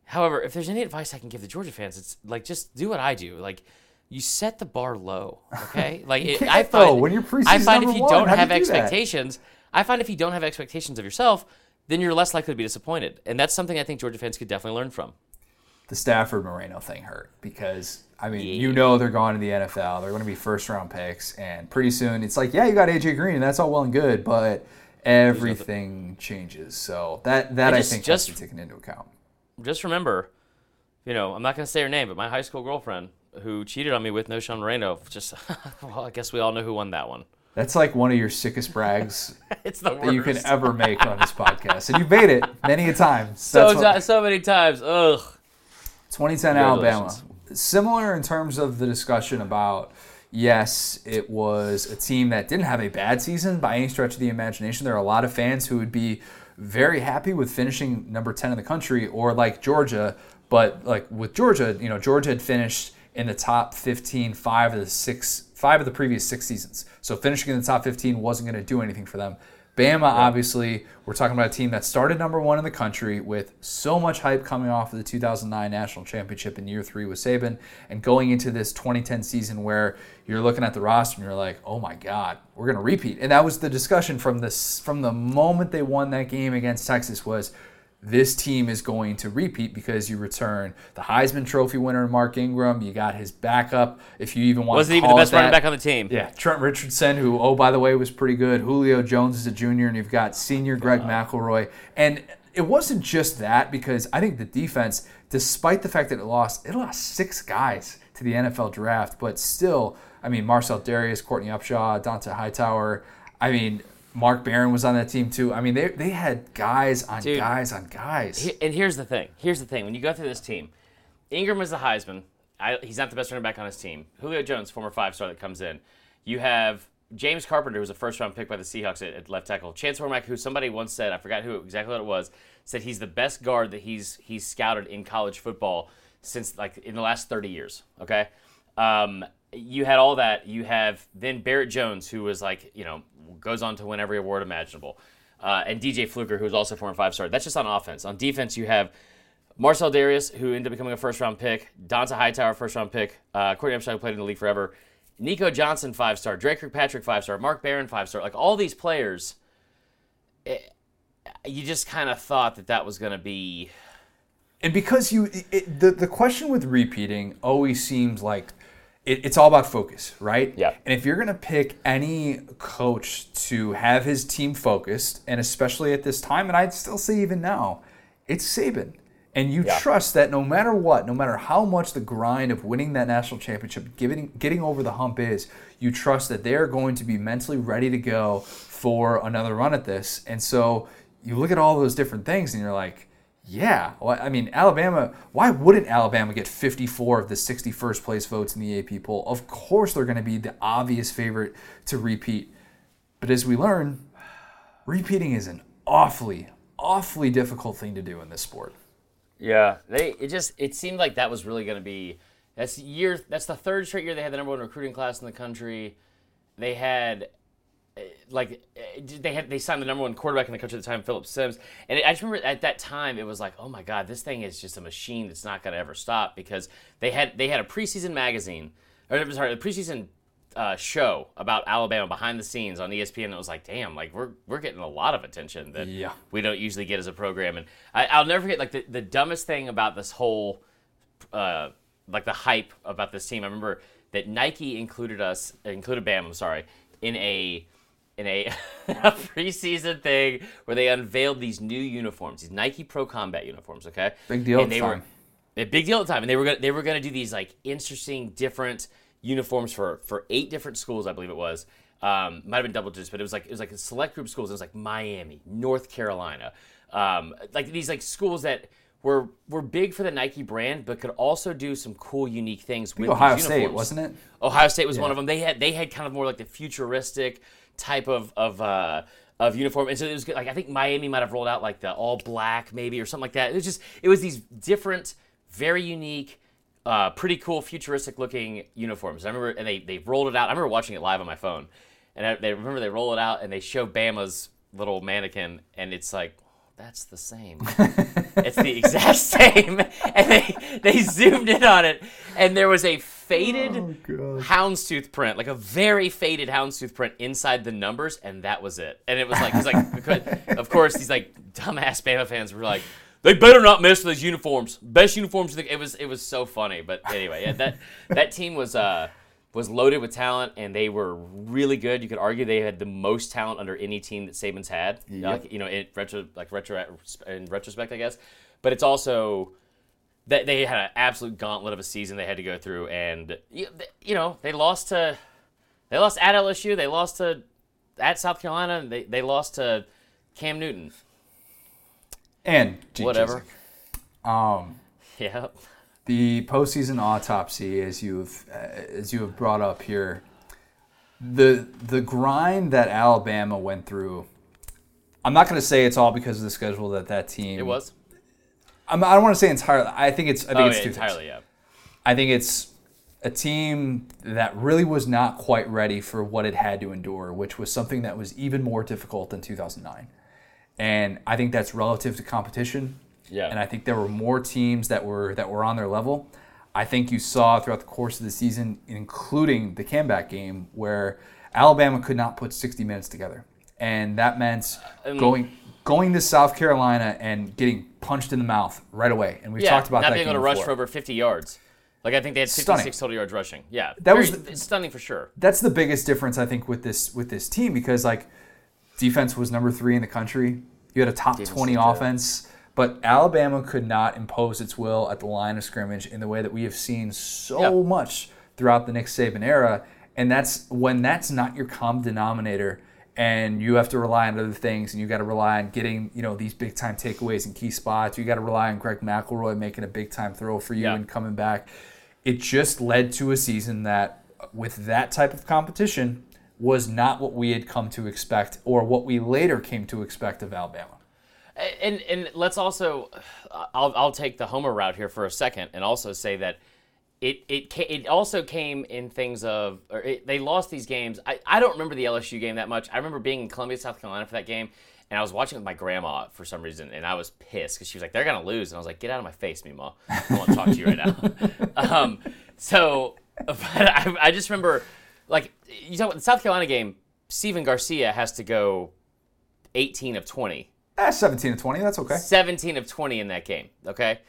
However, if there's any advice I can give the Georgia fans, it's like just do what I do. Like you set the bar low, okay? Like it, I find though, when you're preseason I find if you one, don't do have do that? expectations, I find if you don't have expectations of yourself, then you're less likely to be disappointed. And that's something I think Georgia fans could definitely learn from. the Stafford Moreno thing hurt because I mean, you know they're going to the NFL. They're going to be first round picks, and pretty soon it's like, yeah, you got AJ Green, and that's all well and good, but everything changes. So that that I I, think just- has to be taken into account. Just remember, you know, I'm not going to say her name, but my high school girlfriend who cheated on me with Knowshon Moreno, just, well, I guess we all know who won that one. That's like one of your sickest brags It's the worst. that you can ever make on this podcast, and you've made it many a time. so, so many times. Ugh. 2010 Alabama. Similar in terms of the discussion about yes, it was a team that didn't have a bad season by any stretch of the imagination. There are a lot of fans who would be very happy with finishing number 10 in the country or like Georgia, but like with Georgia, you know, Georgia had finished in the top 15 five of the six five of the previous six seasons. So finishing in the top 15 wasn't going to do anything for them. Bama, obviously, we're talking about a team that started number one in the country with so much hype coming off of the 2009 national championship in year three with Saban, and going into this 2010 season where you're looking at the roster and you're like, oh my God, we're going to repeat. And that was the discussion from this from the moment they won that game against Texas was this team is going to repeat because you return the Heisman Trophy winner Mark Ingram. You got his backup, if you even want Wasn't even the best running back on the team. Yeah, Trent Richardson, who, oh, by the way, was pretty good. Julio Jones is a junior, and you've got senior Greg McElroy. And it wasn't just that, because I think the defense, despite the fact that it lost, it lost six guys to the NFL draft, but still, I mean, Marcell Dareus, Courtney Upshaw, Dont'a Hightower. I mean, Mark Barron was on that team too. I mean, they, they had guys on Dude. guys on guys. He- And here's the thing. Here's the thing. When you go through this team, Ingram was the Heisman. I, he's not the best running back on his team. Julio Jones, former five star that comes in. You have James Carpenter, who was a first round pick by the Seahawks at, at left tackle. Chance Warmack, who somebody once said, I forgot who exactly what it was, said he's the best guard that he's he's scouted in college football since like in the last 30 years. Okay. Um, you had all that. You have then Barrett Jones, who was like, you know, goes on to win every award imaginable. Uh, and DJ Fluker, who's also former five star. That's just on offense. On defense, you have Marcell Dareus, who ended up becoming a first round pick, Dont'a Hightower, first round pick, uh, Courtney Upshaw, who played in the league forever, Nico Johnson, five star, Dre Kirkpatrick, five star, Mark Barron, five star. Like all these players, it, you just kind of thought that that was going to be. And because you, it, the the question with repeating always seems like it, it's all about focus, right? Yeah. And if you're gonna pick any coach to have his team focused, and especially at this time, and I'd still say even now, it's Saban. And you Yeah. trust that no matter what, no matter how much the grind of winning that national championship, getting getting over the hump is, you trust that they're going to be mentally ready to go for another run at this. And so you look at all those different things, and you're like, yeah, well, I mean, Alabama. Why wouldn't Alabama get 54 of the 61st place votes in the AP poll? Of course, they're going to be the obvious favorite to repeat. But as we learn, repeating is an awfully, awfully difficult thing to do in this sport. Yeah, they it just it seemed like that was really going to be that's year that's the third straight year they had the number one recruiting class in the country. They had like eh, they had they signed the number one quarterback in the country at the time, Phillip Sims, and I just remember at that time it was like, oh my god, this thing is just a machine that's not going to ever stop because they had they had a preseason magazine or sorry, a preseason uh, show about Alabama behind the scenes on ESPN. And it was like, damn, like we're we're getting a lot of attention that Yeah. we don't usually get as a program. And I, I'll never forget like the, the dumbest thing about this whole uh, like the hype about this team. I remember that Nike included us, included Bam. I'm sorry, in a in a, a preseason thing where they unveiled these new uniforms, these Nike Pro Combat uniforms. Okay, Big deal And the they were a big deal at the time, and they were gonna, they were going to do these like interesting different uniforms for for eight different schools, I believe it was. Um, might have been double digits, but it was like it was like a select group of schools. It was like Miami, North Carolina, um, like these like schools that were were big for the Nike brand, but could also do some cool, unique things with the Ohio State, wasn't it? Ohio State was one of them. They had they had kind of more like the futuristic type of of uh, of uniform, and so it was like I think Miami might have rolled out like the all black maybe or something like that. It was just it was these different, very unique. Uh, pretty cool, futuristic looking uniforms. I remember, and they, they rolled it out. I remember watching it live on my phone, and I, they remember they roll it out and they show Bama's little mannequin, and it's like that's the same. it's the exact same. And they they zoomed in on it, and there was a faded houndstooth print, like a very faded houndstooth print inside the numbers, and that was it. And it was like, it's like, of course, these like dumbass Bama fans were like, they better not mess with these uniforms. Best uniforms. It was it was so funny. But anyway, yeah, that that team was uh was loaded with talent, and they were really good. You could argue they had the most talent under any team that Saban's had. Like, you know, in retro like retro in retrospect, I guess. But it's also that they had an absolute gauntlet of a season they had to go through, and you, you know they lost to they lost at LSU, they lost to at South Carolina, they they lost to Cam Newton. And Whatever. Um, Yeah. the postseason autopsy, as you've uh, as you have brought up here, the the grind that Alabama went through. I'm not going to say it's all because of the schedule that that team. It was. I'm, I don't want to say entirely. I think it's. I think Oh, it's yeah, two things. entirely, yeah. I think it's a team that really was not quite ready for what it had to endure, which was something that was even more difficult than 2009. And I think that's relative to competition. Yeah. And I think there were more teams that were that were on their level. I think you saw throughout the course of the season, including the comeback game, where Alabama could not put 60 minutes together, and that meant going going to South Carolina and getting punched in the mouth right away. And we've Yeah, talked about not that being able to rush before. for over 50 yards. Like I think they had 56 Stunning. total yards rushing. Yeah, That very- was the- stunning for sure. that's the biggest difference I think with this with this team because like defense was number three in the country. You had a top was good. offense, but Alabama could not impose its will at the line of scrimmage in the way that we have seen so Yeah. much throughout the Nick Saban era. And that's when that's not your common denominator and you have to rely on other things and you got to rely on getting, you know, these big time takeaways and key spots. You got to rely on Greg McElroy making a big time throw for you Yeah. and coming back. It just led to a season that with that type of competition was not what we had come to expect or what we later came to expect of Alabama. And and let's also, I'll I'll take the Homer route here for a second, and also say that it it it also came in things of or it, they lost these games. I, I don't remember the LSU game that much. I remember being in Columbia, South Carolina for that game, and I was watching with my grandma for some reason, and I was pissed because she was like, "They're gonna lose," and I was like, "Get out of my face, Mima. I don't want to talk to you right now." um, so, but I, I just remember, like you talk about the South Carolina game. Stephen Garcia has to go 18 of 20 Eh, 17 of 20, that's okay. 17 of 20 in that game. Okay.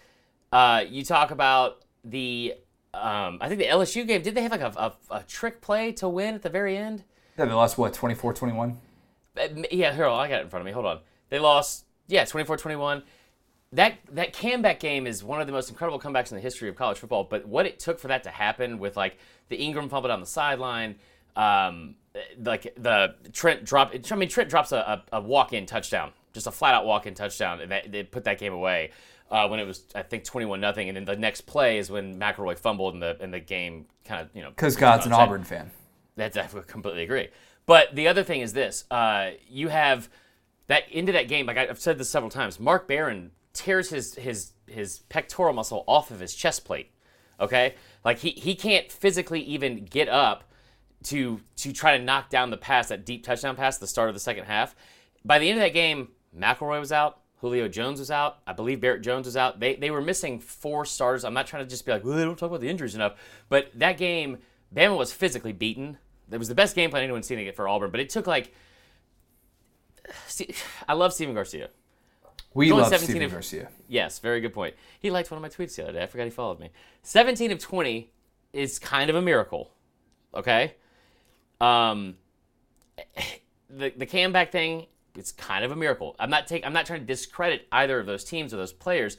Uh, you talk about the, um, I think the LSU game. Did they have like a, a, a trick play to win at the very end? Yeah, they lost what, 24 21? Uh, Yeah, here, I got it in front of me. Hold on. They lost, yeah, 24 21. That, that comeback game is one of the most incredible comebacks in the history of college football. But what it took for that to happen with like the Ingram fumble down the sideline, um, like the Trent drop. I mean, Trent drops a, a, a walk-in touchdown, just a flat-out walk-in touchdown, and that, they put that game away uh, when it was I think twenty-one nothing. And then the next play is when McElroy fumbled, and the and the game kind of you know Because God's an. Auburn fan. That's I completely agree. But the other thing is this: uh, you have that into that game. Like I've said this several times. Mark Barron tears his his his pectoral muscle off of his chest plate. Okay, like he he can't physically even get up to to try to knock down the pass, that deep touchdown pass, at the start of the second half. By the end of that game, McElroy was out. Julio Jones was out. I believe Barrett Jones was out. They, they were missing four starters. I'm not trying to just be like, well, they don't talk about the injuries enough. But that game, Bama was physically beaten. It was the best game plan anyone's seen it for Auburn. But it took like, see, I love Stephen Garcia. We Going love 17 Steven of- Garcia. Yes, very good point. He liked one of my tweets the other day. I forgot he followed me. 17 of 20 is kind of a miracle. Okay? Um the the comeback thing, it's kind of a miracle. I'm not take I'm not trying to discredit either of those teams or those players.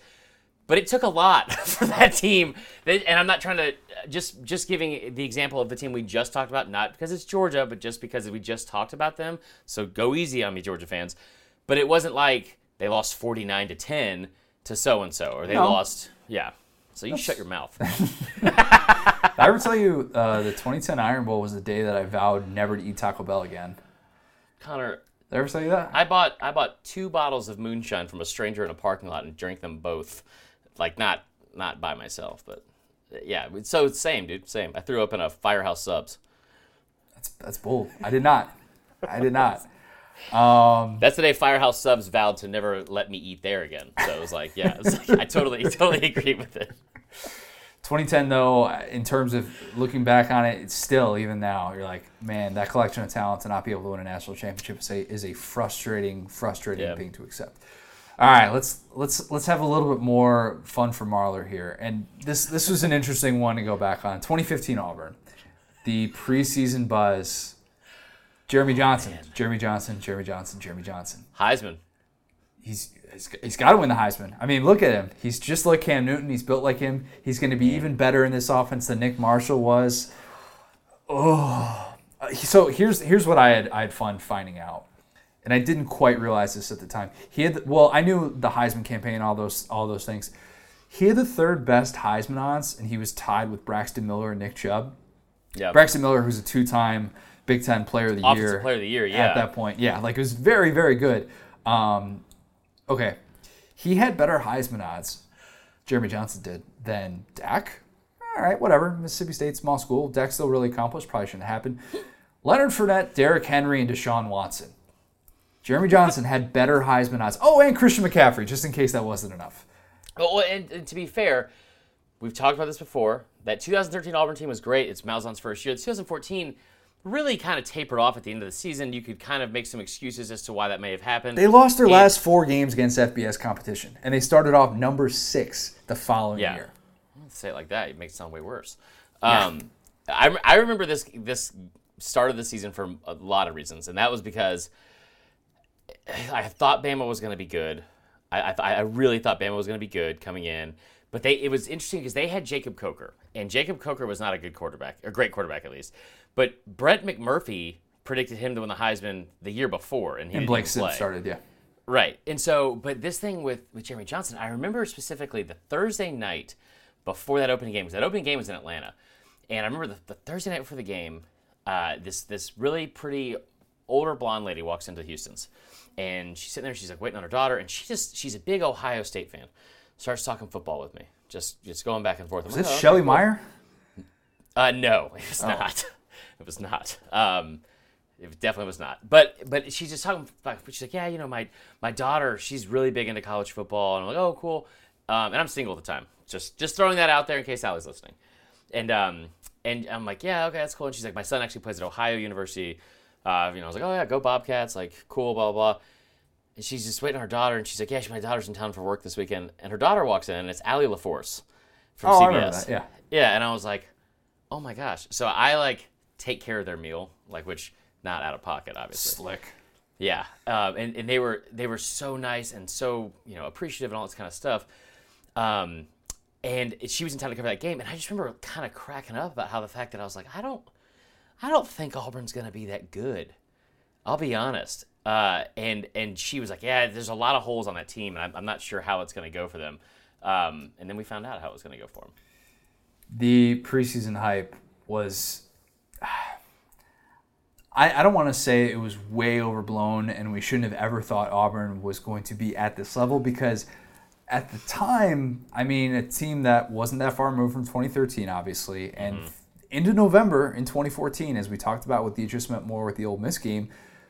but it took a lot for that team. And I'm not trying to just just giving the example of the team we just talked about, not because it's Georgia, but just because we just talked about them. So go easy on me, Georgia fans. But it wasn't like they lost 49 to 10 to so and so, or they No. lost. Yeah. So you shut your mouth. I ever tell you uh, the 2010 Iron Bowl was the day that I vowed never to eat Taco Bell again? Connor, I ever you that? I bought I bought two bottles of moonshine from a stranger in a parking lot and drank them both, like not not by myself, but yeah. So it's same, dude, same. I threw up in a firehouse subs. That's, that's bold. I did not. I did not. Um, That's the day Firehouse Subs vowed to never let me eat there again. So it was like, yeah, it's like, I totally totally agree with it. 2010 though, in terms of looking back on it, it's still even now you're like, man, that collection of talent to not be able to win a national championship is a, is a frustrating, frustrating Yeah. thing to accept. All right, let's let's let's have a little bit more fun for Marler here, and this this was an interesting one to go back on. 2015 Auburn, the preseason buzz. Jeremy Johnson, Jeremy Johnson, Jeremy Johnson, Jeremy Johnson. Heisman. He's he's, he's got to win the Heisman. I mean, look at him. He's just like Cam Newton. He's built like him. He's going to be even better in this offense than Nick Marshall was. Oh, so here's here's what I had I had fun finding out, and I didn't quite realize this at the time. He had well, I knew the Heisman campaign, all those all those things. He had the third best Heisman odds, and he was tied with Braxton Miller and Nick Chubb. Yeah. Braxton Miller, who's a two-time Big Ten Player of the Offensive Year, Player of the Year, yeah. at that point. Yeah, like it was very, very good. Um, okay, he had better Heisman odds. Jeremy Johnson did than Dak. All right, whatever. Mississippi State, small school. Dak still really accomplished. Probably shouldn't happen. Leonard Fournette, Derrick Henry, and Deshaun Watson. Jeremy Johnson had better Heisman odds. Oh, and Christian McCaffrey, just in case that wasn't enough. Oh, well, and, and to be fair, we've talked about this before. That 2013 Auburn team was great. It's Malzahn's first year. The 2014 really kind of tapered off at the end of the season. You could kind of make some excuses as to why that may have happened. They lost their And- last four games against FBS competition, and they started off number six the following Yeah. year. say it like that, it makes it sound way worse. Um, I, I remember this this start of the season for a lot of reasons, and that was because I thought Bama was going to be good. I, I, th- I really thought Bama was going to be good coming in, but they it was interesting because they had Jacob Coker, and Jacob Coker was not a good quarterback, a great quarterback at least. But Brett McMurphy predicted him to win the Heisman the year before, and he And Blake Sims started, yeah. Right. And so, but this thing with, with Jeremy Johnson, I remember specifically the Thursday night before that opening game, because that opening game was in Atlanta. And I remember the, the Thursday night before the game, uh, this this really pretty older blonde lady walks into Houston's. And she's sitting there, she's like waiting on her daughter, and she just, she's a big Ohio State fan. Starts talking football with me, just just going back and forth. I'm Is like, this "Oh, okay, Shelly cool." Meyer? Uh, no, it's was not. It was not. Um, it definitely was not. But but she's just talking. She's like, yeah, you know, my my daughter, she's really big into college football, and I'm like, oh, cool. Um, and I'm single at the time. Just just throwing that out there in case Sally's listening. And um and I'm like, yeah, okay, that's cool. And she's like, my son actually plays at Ohio University. Uh, you know, I was like, oh yeah, go Bobcats, like cool, blah blah. blah. And she's just waiting on her daughter, and she's like, yeah, my daughter's in town for work this weekend. And her daughter walks in, and it's Allie LaForce from Oh, CBS. Yeah. Yeah, and I was like, oh my gosh. So I like take care of their meal, like which not out of pocket, obviously. Slick. Yeah, um, and and they were they were so nice and so you know appreciative and all this kind of stuff. Um, and she was in town to cover that game, and I just remember kind of cracking up about how the fact that I was like, I don't, I don't think Auburn's gonna be that good. I'll be honest. Uh, and and she was like, yeah, there's a lot of holes on that team, and I'm, I'm not sure how it's gonna go for them. Um, and then we found out how it was gonna go for them. the preseason hype was I, I don't want to say it was way overblown and we shouldn't have ever thought Auburn was going to be at this level because at the time, I mean, a team that wasn't that far removed from 2013, obviously, and mm-hmm. into November in 2014, as we talked about with the adjustment more with the Ole Miss game,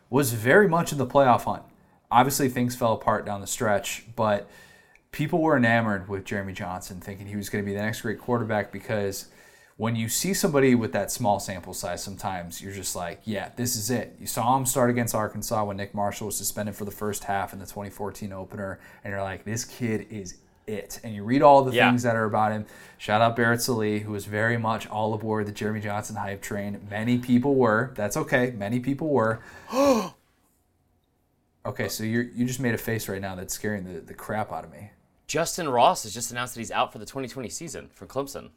was very much in the playoff hunt. Obviously, things fell apart down the stretch, but people were enamored with Jeremy Johnson, thinking he was going to be the next great quarterback because when you see somebody with that small sample size, sometimes you're just like, yeah, this is it. You saw him start against Arkansas when Nick Marshall was suspended for the first half in the 2014 opener, and you're like, this kid is it. And you read all the Yeah. things that are about him. Shout out Barrett Sallee, who was very much all aboard the Jeremy Johnson hype train. Many people were. That's okay. Many people were. Okay, so you you just made a face right now that's scaring the, the crap out of me. Justin Ross has just announced that he's out for the 2020 season for Clemson.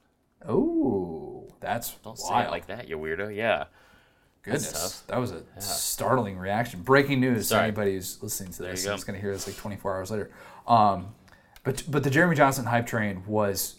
Oh, that's Don't say it like that, you weirdo. Yeah. Goodness, that was a startling reaction. Breaking news to anybody who's listening to this go. is going to hear this like 24 hours later. Um, but but the Jeremy Johnson hype train was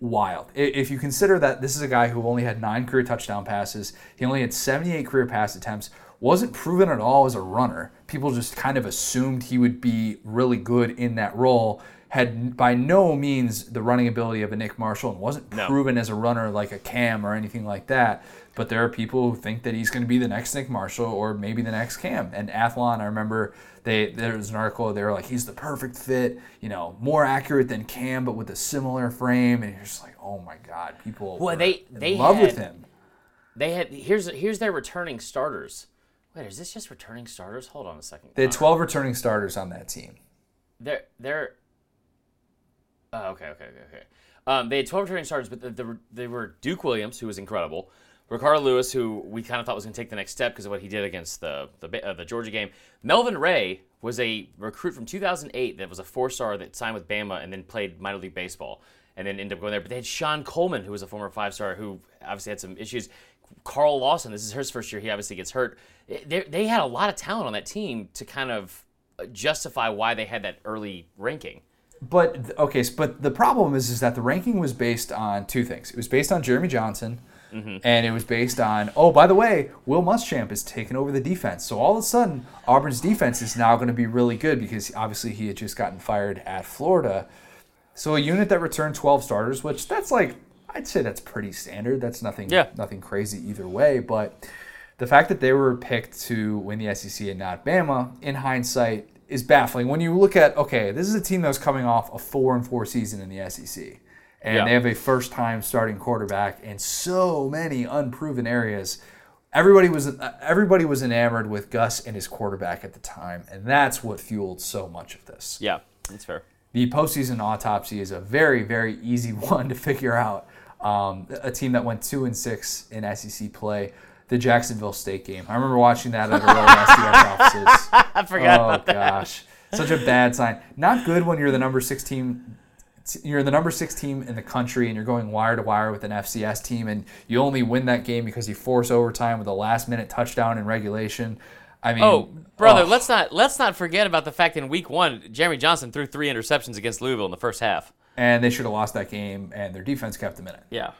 wild. If you consider that this is a guy who only had nine career touchdown passes, he only had 78 career pass attempts, wasn't proven at all as a runner. People just kind of assumed he would be really good in that role. Had by no means the running ability of a Nick Marshall and wasn't No. proven as a runner like a Cam or anything like that. But there are people who think that he's going to be the next Nick Marshall or maybe the next Cam. And Athlon, I remember they there was an article they were like he's the perfect fit, you know, more accurate than Cam but with a similar frame. And you're just like, oh my god, people Well, they- in they love with him. They had here's here's their returning starters. Wait, is this just returning starters? Hold on a second. They had uh, 12 returning starters on that team. They're they're. Oh, okay, okay, okay, okay. Um, they had 12 returning starters, but the, the, they were Duke Williams, who was incredible, Ricardo Louis, who we kind of thought was going to take the next step because of what he did against the the, uh, the Georgia game. Melvin Ray was a recruit from 2008 that was a four star that signed with Bama and then played minor league baseball and then ended up going there. But they had Sean Coleman, who was a former five star who obviously had some issues. Carl Lawson, this is his first year. He obviously gets hurt. They, they had a lot of talent on that team to kind of justify why they had that early ranking. But okay, but the problem is is that the ranking was based on two things. It was based on Jeremy Johnson, mm-hmm. and it was based on oh by the way, Will Muschamp is taking over the defense. So all of a sudden, Auburn's defense is now going to be really good because obviously he had just gotten fired at Florida. So a unit that returned 12 starters, which that's like I'd say that's pretty standard. That's nothing Yeah. nothing crazy either way, but the fact that they were picked to win the SEC and not Bama, in hindsight, is baffling. When you look at okay, this is a team that was coming off a four and four season in the SEC, and Yeah. they have a first time starting quarterback in so many unproven areas. Everybody was everybody was enamored with Gus and his quarterback at the time, and that's what fueled so much of this. Yeah, that's fair. The postseason autopsy is a very, very easy one to figure out. Um, a team that went two and six in SEC play, the Jacksonville State game. I remember watching that at our SDS offices. I forgot oh about that. gosh, such a bad sign. Not good when you're the number six team. You're the number six team in the country, and you're going wire to wire with an FCS team, and you only win that game because you force overtime with a last minute touchdown in regulation. I mean, Oh, brother, oh. let's not let's not forget about the fact in week one, Jeremy Johnson threw three interceptions against Louisville in the first half. and they should have lost that game, and their defense kept them in it. Yeah.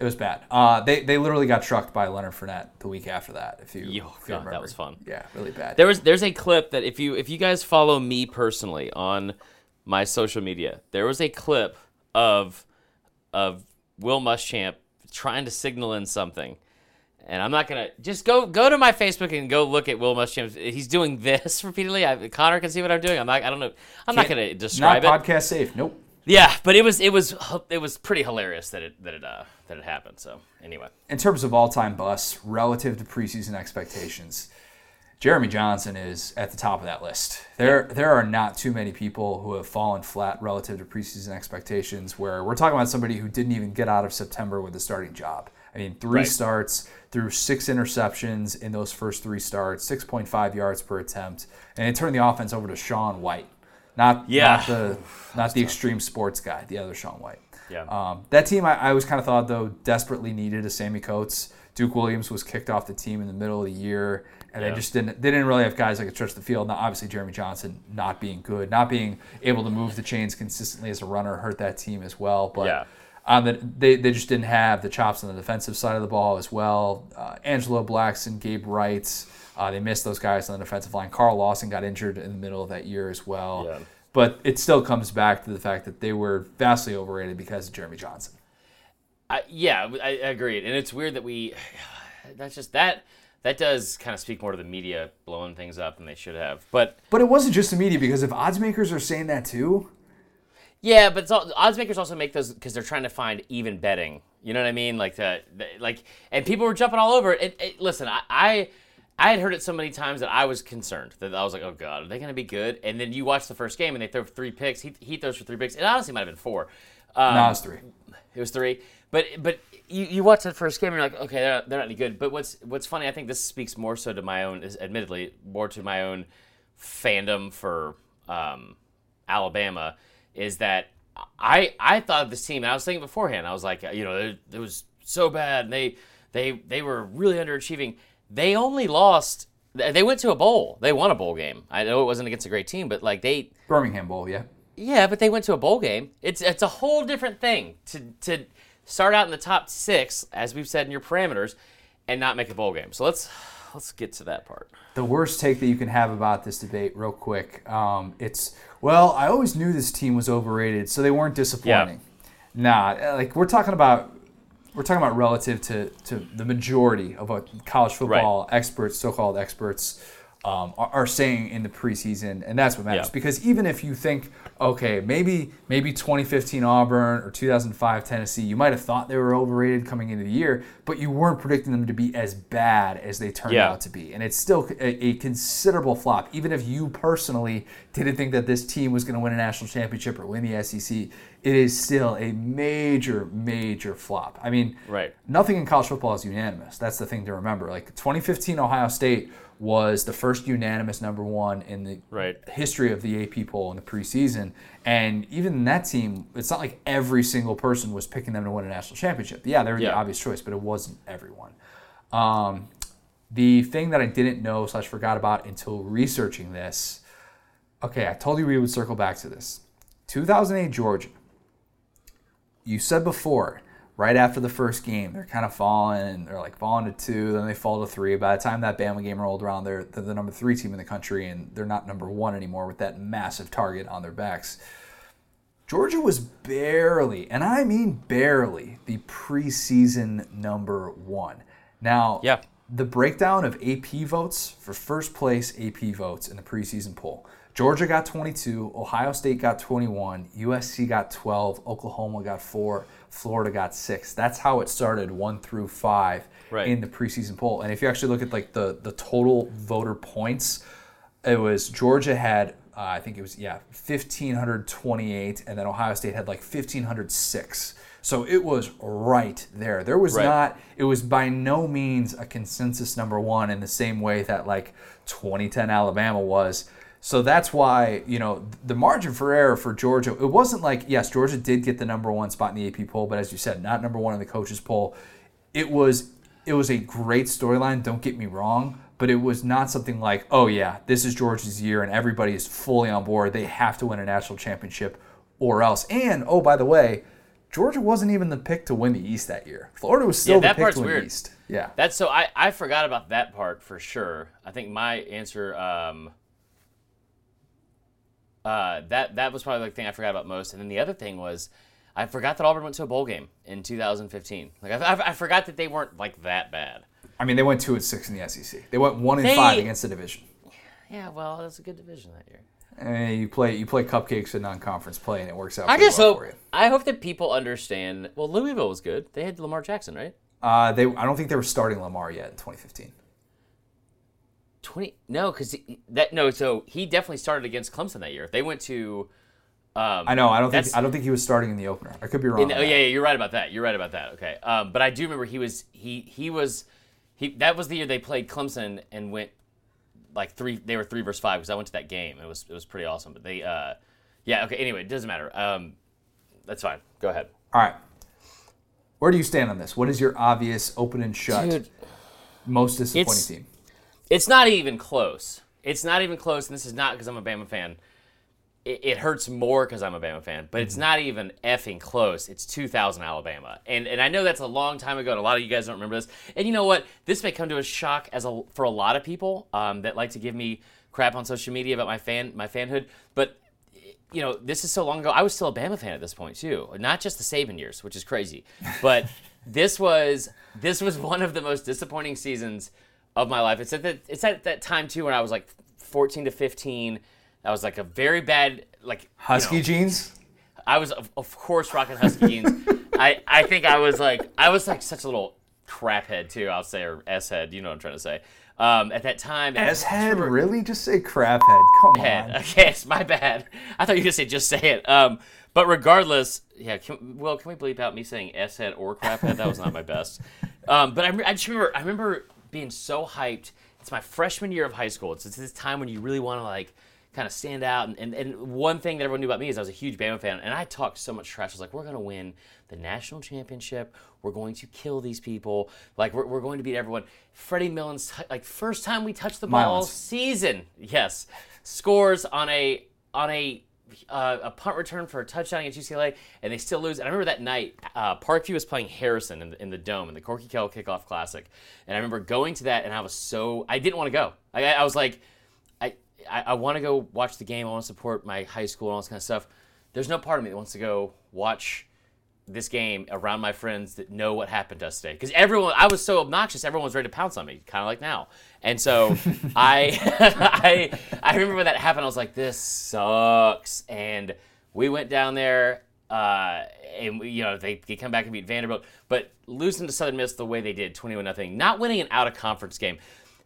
It was bad. Uh, they they literally got trucked by Leonard Fournette the week after that. If you, Yo, if you God, that was fun. Yeah, really bad. There was there's a clip that if you if you guys follow me personally on my social media, there was a clip of of Will Muschamp trying to signal in something. And I'm not gonna just go go to my Facebook and go look at Will Muschamp. He's doing this repeatedly. I, Connor can see what I'm doing. I'm not. I don't know. I'm not gonna Not describe it. podcast safe. Nope. Yeah, but it was it was it was pretty hilarious that it that it uh that it happened. So anyway, In terms of all time busts relative to preseason expectations, Jeremy Johnson is at the top of that list. There there are not too many people who have fallen flat relative to preseason expectations. Where we're talking about somebody who didn't even get out of September with a starting job. I mean, three Right. starts, threw six interceptions in those first three starts, 6.5 yards per attempt, and it turned the offense over to Sean White, not Yeah. not the not the extreme sports guy, the other Sean White. Yeah. Um, that team, I, I always kind of thought though desperately needed a Sammie Coates. Duke Williams was kicked off the team in the middle of the year, and Yeah. they just didn't. They didn't really have guys that could stretch the field. Now, obviously, Jeremy Johnson not being good, not being able to move the chains consistently as a runner hurt that team as well. But Yeah. on the, they they just didn't have the chops on the defensive side of the ball as well. Uh, Angelo Blackson, Gabe Wrights, uh, they missed those guys on the defensive line. Carl Lawson got injured in the middle of that year as well. Yeah. But it still comes back to the fact that they were vastly overrated because of Jeremy Johnson. I, yeah, I, I agreed, and it's weird that we. That's just that. That does kind of speak more to the media blowing things up than they should have. But But it wasn't just the media because if odds makers are saying that too, yeah, but it's all, odds makers also make those because they're trying to find even betting. You know what I mean? Like uh, the, the like, and people were jumping all over it. it, it listen, I, I I had heard it so many times that I was concerned that I was like, oh god, are they going to be good? And then you watch the first game and they throw three picks. He, he throws for three picks. It honestly might have been four. Um, no, it's three. It was three. But but you, you watch that first game and you're like, okay, they're not, they're not any good. But what's what's funny, I think this speaks more so to my own, admittedly, more to my own fandom for um, Alabama, is that I I thought of this team. And I was thinking beforehand. I was like, you know, it, it was so bad. And they they they were really underachieving. They only lost. They went to a bowl. They won a bowl game. I know it wasn't against a great team, but like they Birmingham Bowl, yeah. yeah, but they went to a bowl game. It's it's a whole different thing to to start out in the top six, as we've said in your parameters, and not make a bowl game. So let's let's get to that part. The worst take that you can have about this debate, real quick, um, it's well, I always knew this team was overrated, so they weren't disappointing. Nah, like we're talking about we're talking about relative to, to the majority of what college football experts, so-called experts, um, are, are saying in the preseason, and that's what matters. Yeah. Because even if you think, okay, maybe maybe 2015 Auburn or 2005 Tennessee, you might have thought they were overrated coming into the year, but you weren't predicting them to be as bad as they turned Yeah. out to be, and it's still a, a considerable flop. Even if you personally didn't think that this team was going to win a national championship or win the SEC, it is still a major, major flop. I mean, Right. nothing in college football is unanimous. That's the thing to remember. Like 2015 Ohio State was the first unanimous number one in the Right. history of the AP poll in the preseason. And even that team, it's not like every single person was picking them to win a national championship. Yeah, they were the obvious choice, but it wasn't everyone. Um, the thing that I didn't know slash forgot about until researching this. Okay, I told you we would circle back to this. 2008 Georgia. You said before, right after the first game, they're kind of falling. and They're like falling to two, then they fall to three. By the time that Bama game rolled around, they're, they're the number three team in the country, and they're not number one anymore with that massive target on their backs. Georgia was barely, and I mean barely, the preseason number one. Now, Yeah. the breakdown of AP votes for first place AP votes in the preseason poll. Georgia got 22, Ohio State got 21, USC got 12, Oklahoma got 4, Florida got 6. That's how it started 1 through 5 Right. in the preseason poll. And if you actually look at like the the total voter points, it was Georgia had uh, I think it was yeah 1528 and then Ohio State had like 1506. So it was right there. There was Right. not it was by no means a consensus number 1 in the same way that like 2010 Alabama was. So that's why, you know, the margin for error for Georgia, it wasn't like, yes, Georgia did get the number one spot in the AP poll, but as you said, not number one in the coaches poll. It was it was a great storyline, don't get me wrong, but it was not something like, oh yeah, this is Georgia's year and everybody is fully on board. They have to win a national championship or else. And oh, by the way, Georgia wasn't even the pick to win the East that year. Florida was still Yeah, the pick part's to win weird. the East. Yeah. That's so I, I forgot about that part for sure. I think my answer um uh that that was probably the thing I forgot about most. And then the other thing was I forgot that Auburn went to a bowl game in 2015. Like I, I, I forgot that they weren't like that bad. I mean, they went two and six in the SEC. They went one and They- five against the division. Yeah, well, that's a good division that year. And you play you play cupcakes in non-conference play, and it works out. I just well hope for you. I hope that people understand. Well, Louisville was good. They had Lamar Jackson, right? Uh, they I don't think they were starting Lamar yet in 2015. Twenty? No, because that no. So he definitely started against Clemson that year. They went to. Um, I know. I don't think I don't think he was starting in the opener. I could be wrong. In- oh yeah, yeah, you're right about that. You're right about that. Okay, um, but I do remember he was he he was he that was the year they played Clemson and went like three. They were three versus five because I went to that game. It was it was pretty awesome. But they uh, yeah okay. Anyway, it doesn't matter. Um, that's fine. Go ahead. All right. Where do you stand on this? What is your obvious open and shut Dude. most disappointing team? It's not even close. It's not even close, and this is not because I'm a Bama fan. It, it hurts more because I'm a Bama fan, but it's Mm-hmm. not even effing close. It's 2000 Alabama, and and I know that's a long time ago, and a lot of you guys don't remember this. And you know what? This may come to a shock as a for a lot of people um, that like to give me crap on social media about my fan my fanhood, but you know, this is so long ago. I was still a Bama fan at this point too, not just the Saban years, which is crazy, but this was this was one of the most disappointing seasons of my life. It's at that it's at that time too when I was like 14 to 15. I was like a very bad like you Husky know, jeans. I was of, of course rocking husky jeans. I I think I was like I was like such a little crap head too. I'll say or s head. You know what I'm trying to say. Um, at that time, s head really? Just say crap head. Come head. on. Okay, it's my bad. I thought you were gonna say just say it. Um, but regardless, yeah. Can, well, can we bleep out me saying s head or crap head? That was not my best. Um, but I, I just remember, I remember being so hyped. It's my freshman year of high school. It's, it's this time when you really want to like kind of stand out. And, and, and one thing that everyone knew about me is I was a huge Bama fan, and I talked so much trash. I was like, we're going to win the national championship. We're going to kill these people. Like, we're, we're going to beat everyone. Freddie Milons, like, first time we touched the ball Milons. season, yes, scores on a, on a, uh, a punt return for a touchdown against UCLA, and they still lose. And I remember that night, uh, Parkview was playing Harrison in the, in the Dome in the Corky Kell Kickoff Classic, and I remember going to that, and I was so I didn't want to go. I, I was like, I I, I want to go watch the game. I want to support my high school and all this kind of stuff. There's no part of me that wants to go watch this game around my friends that know what happened to us today. Because everyone, I was so obnoxious, everyone was ready to pounce on me, kind of like now. And so I, I, I remember when that happened. I was like, "This sucks." And we went down there, uh, and we, you know they, they come back and beat Vanderbilt, but losing to Southern Miss the way they did, twenty-one nothing, not winning an out of conference game.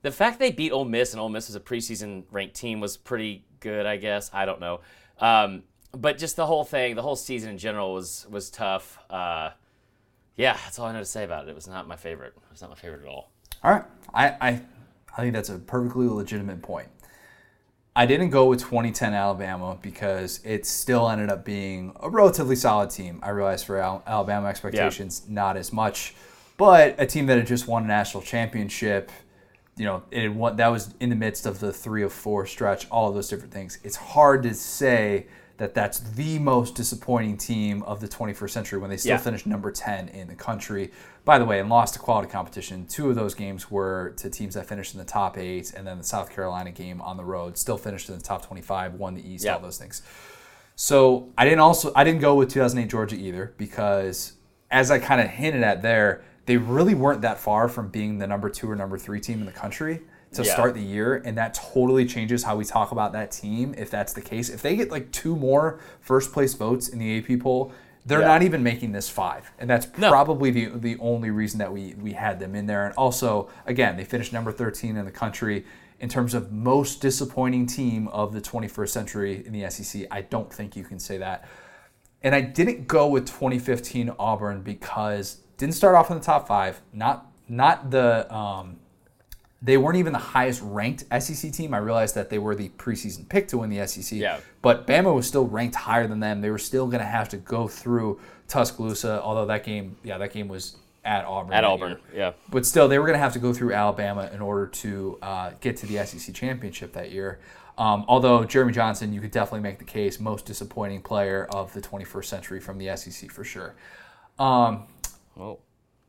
The fact they beat Ole Miss and Ole Miss was a preseason ranked team was pretty good, I guess. I don't know. Um, but just the whole thing, the whole season in general was was tough. Uh, yeah, that's all I know to say about it. It was not my favorite. It was not my favorite at all. All right. I, I, I think that's a perfectly legitimate point. I didn't go with 2010 Alabama because it still ended up being a relatively solid team. I realize for Al- Alabama expectations, not as much, but a team that had just won a national championship. You know, it won, that was in the midst of the three of four stretch, all of those different things. It's hard to say that that's the most disappointing team of the 21st century when they still Yeah. finished number 10 in the country. By the way, and lost to quality competition. Two of those games were to teams that finished in the top eight, and then the South Carolina game on the road still finished in the top 25, won the East, Yeah. all those things. So I didn't also I didn't go with 2008 Georgia either because as I kind of hinted at there, they really weren't that far from being the number two or number three team in the country to Yeah. start the year, and that totally changes how we talk about that team if that's the case. If they get like two more first place votes in the AP poll, they're Yeah. not even making this five, and that's No. probably the the only reason that we we had them in there. And also, again, they finished number 13 in the country in terms of most disappointing team of the 21st century in the SEC. I don't think you can say that. And I didn't go with 2015 Auburn because didn't start off in the top five. Not not the um, they weren't even the highest ranked SEC team. I realized that they were the preseason pick to win the SEC. Yeah. But Bama was still ranked higher than them. They were still going to have to go through Tuscaloosa, although that game, yeah, that game was at Auburn. At Auburn, year. yeah. But still, they were going to have to go through Alabama in order to uh, get to the SEC championship that year. Um, although Jeremy Johnson, you could definitely make the case most disappointing player of the 21st century from the SEC for sure. Um, Oh.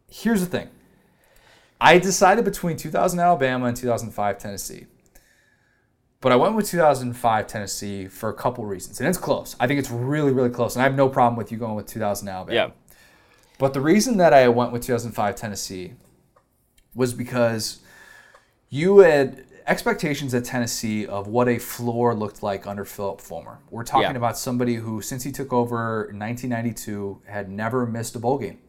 here's the thing. I decided between 2000 Alabama and 2005 Tennessee. But I went with 2005 Tennessee for a couple reasons. And it's close. I think it's really, really close. And I have no problem with you going with 2000 Alabama. Yeah. But the reason that I went with 2005 Tennessee was because you had expectations at Tennessee of what a floor looked like under Philip Fulmer. We're talking Yeah. about somebody who, since he took over in 1992, had never missed a bowl game,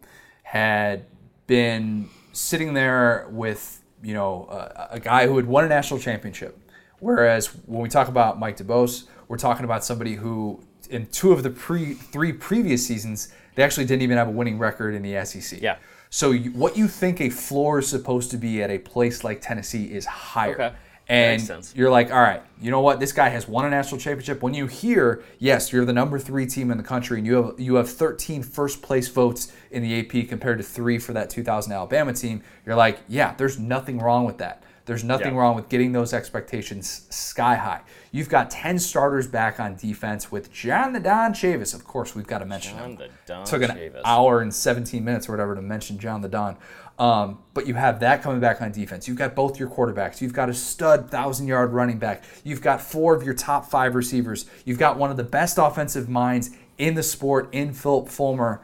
had been sitting there with you know a, a guy who had won a national championship. Whereas when we talk about Mike DuBose, we're talking about somebody who, in two of the pre three previous seasons, they actually didn't even have a winning record in the SEC. Yeah. So you, what you think a floor is supposed to be at a place like Tennessee is higher. Okay. And you're like, all right, you know what? This guy has won a national championship. When you hear, yes, you're the number three team in the country, and you have you have 13 first place votes in the AP compared to three for that 2000 Alabama team. You're like, yeah, there's nothing wrong with that. There's nothing Yeah. wrong with getting those expectations sky high. You've got 10 starters back on defense with John the Don Chavis. Of course, we've got to mention John him the Don took an Chavis. hour and 17 minutes or whatever to mention John the Don. Um, but you have that coming back on defense. You've got both your quarterbacks. You've got a stud thousand yard running back. You've got four of your top five receivers. You've got one of the best offensive minds in the sport in Philip Fulmer.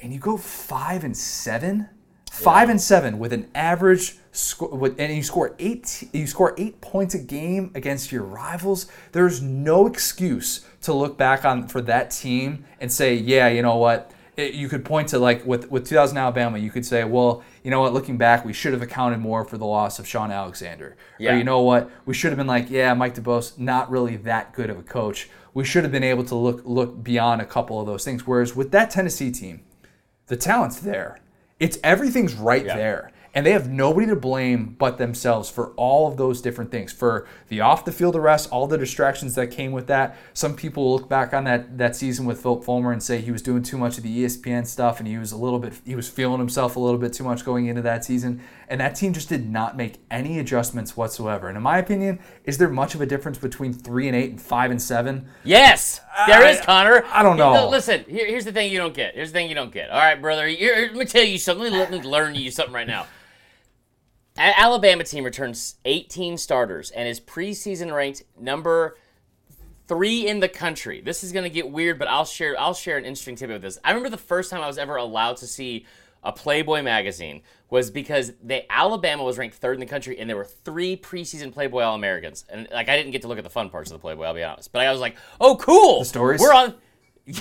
And you go five and seven, five and seven with an average score, with, and you score eight. You score eight points a game against your rivals. There's no excuse to look back on for that team and say, yeah, you know what. It, you could point to like with with 2000 Alabama, you could say, well, you know what? Looking back, we should have accounted more for the loss of Shaun Alexander. Yeah. Or you know what? We should have been like, yeah, Mike DuBose, not really that good of a coach. We should have been able to look look beyond a couple of those things. Whereas with that Tennessee team, the talent's there. It's everything's right Yeah. there. And they have nobody to blame but themselves for all of those different things. For the off the field arrest, all the distractions that came with that. Some people look back on that that season with Philip Fulmer and say he was doing too much of the ESPN stuff and he was a little bit he was feeling himself a little bit too much going into that season. And that team just did not make any adjustments whatsoever. And in my opinion, is there much of a difference between three and eight and five and seven? Yes, there is, Connor. I don't know. Listen, here, here's the thing you don't get. Here's the thing you don't get. All right, brother. Here, let me tell you something. Let me, let me learn you something right now. Alabama team returns 18 starters and is preseason ranked number three in the country. This is gonna get weird, but I'll share I'll share an interesting tidbit with this. I remember the first time I was ever allowed to see a Playboy magazine was because the Alabama was ranked third in the country, and there were three preseason Playboy All Americans. And like I didn't get to look at the fun parts of the Playboy, I'll be honest. But I was like, oh, cool. The stories? We're on.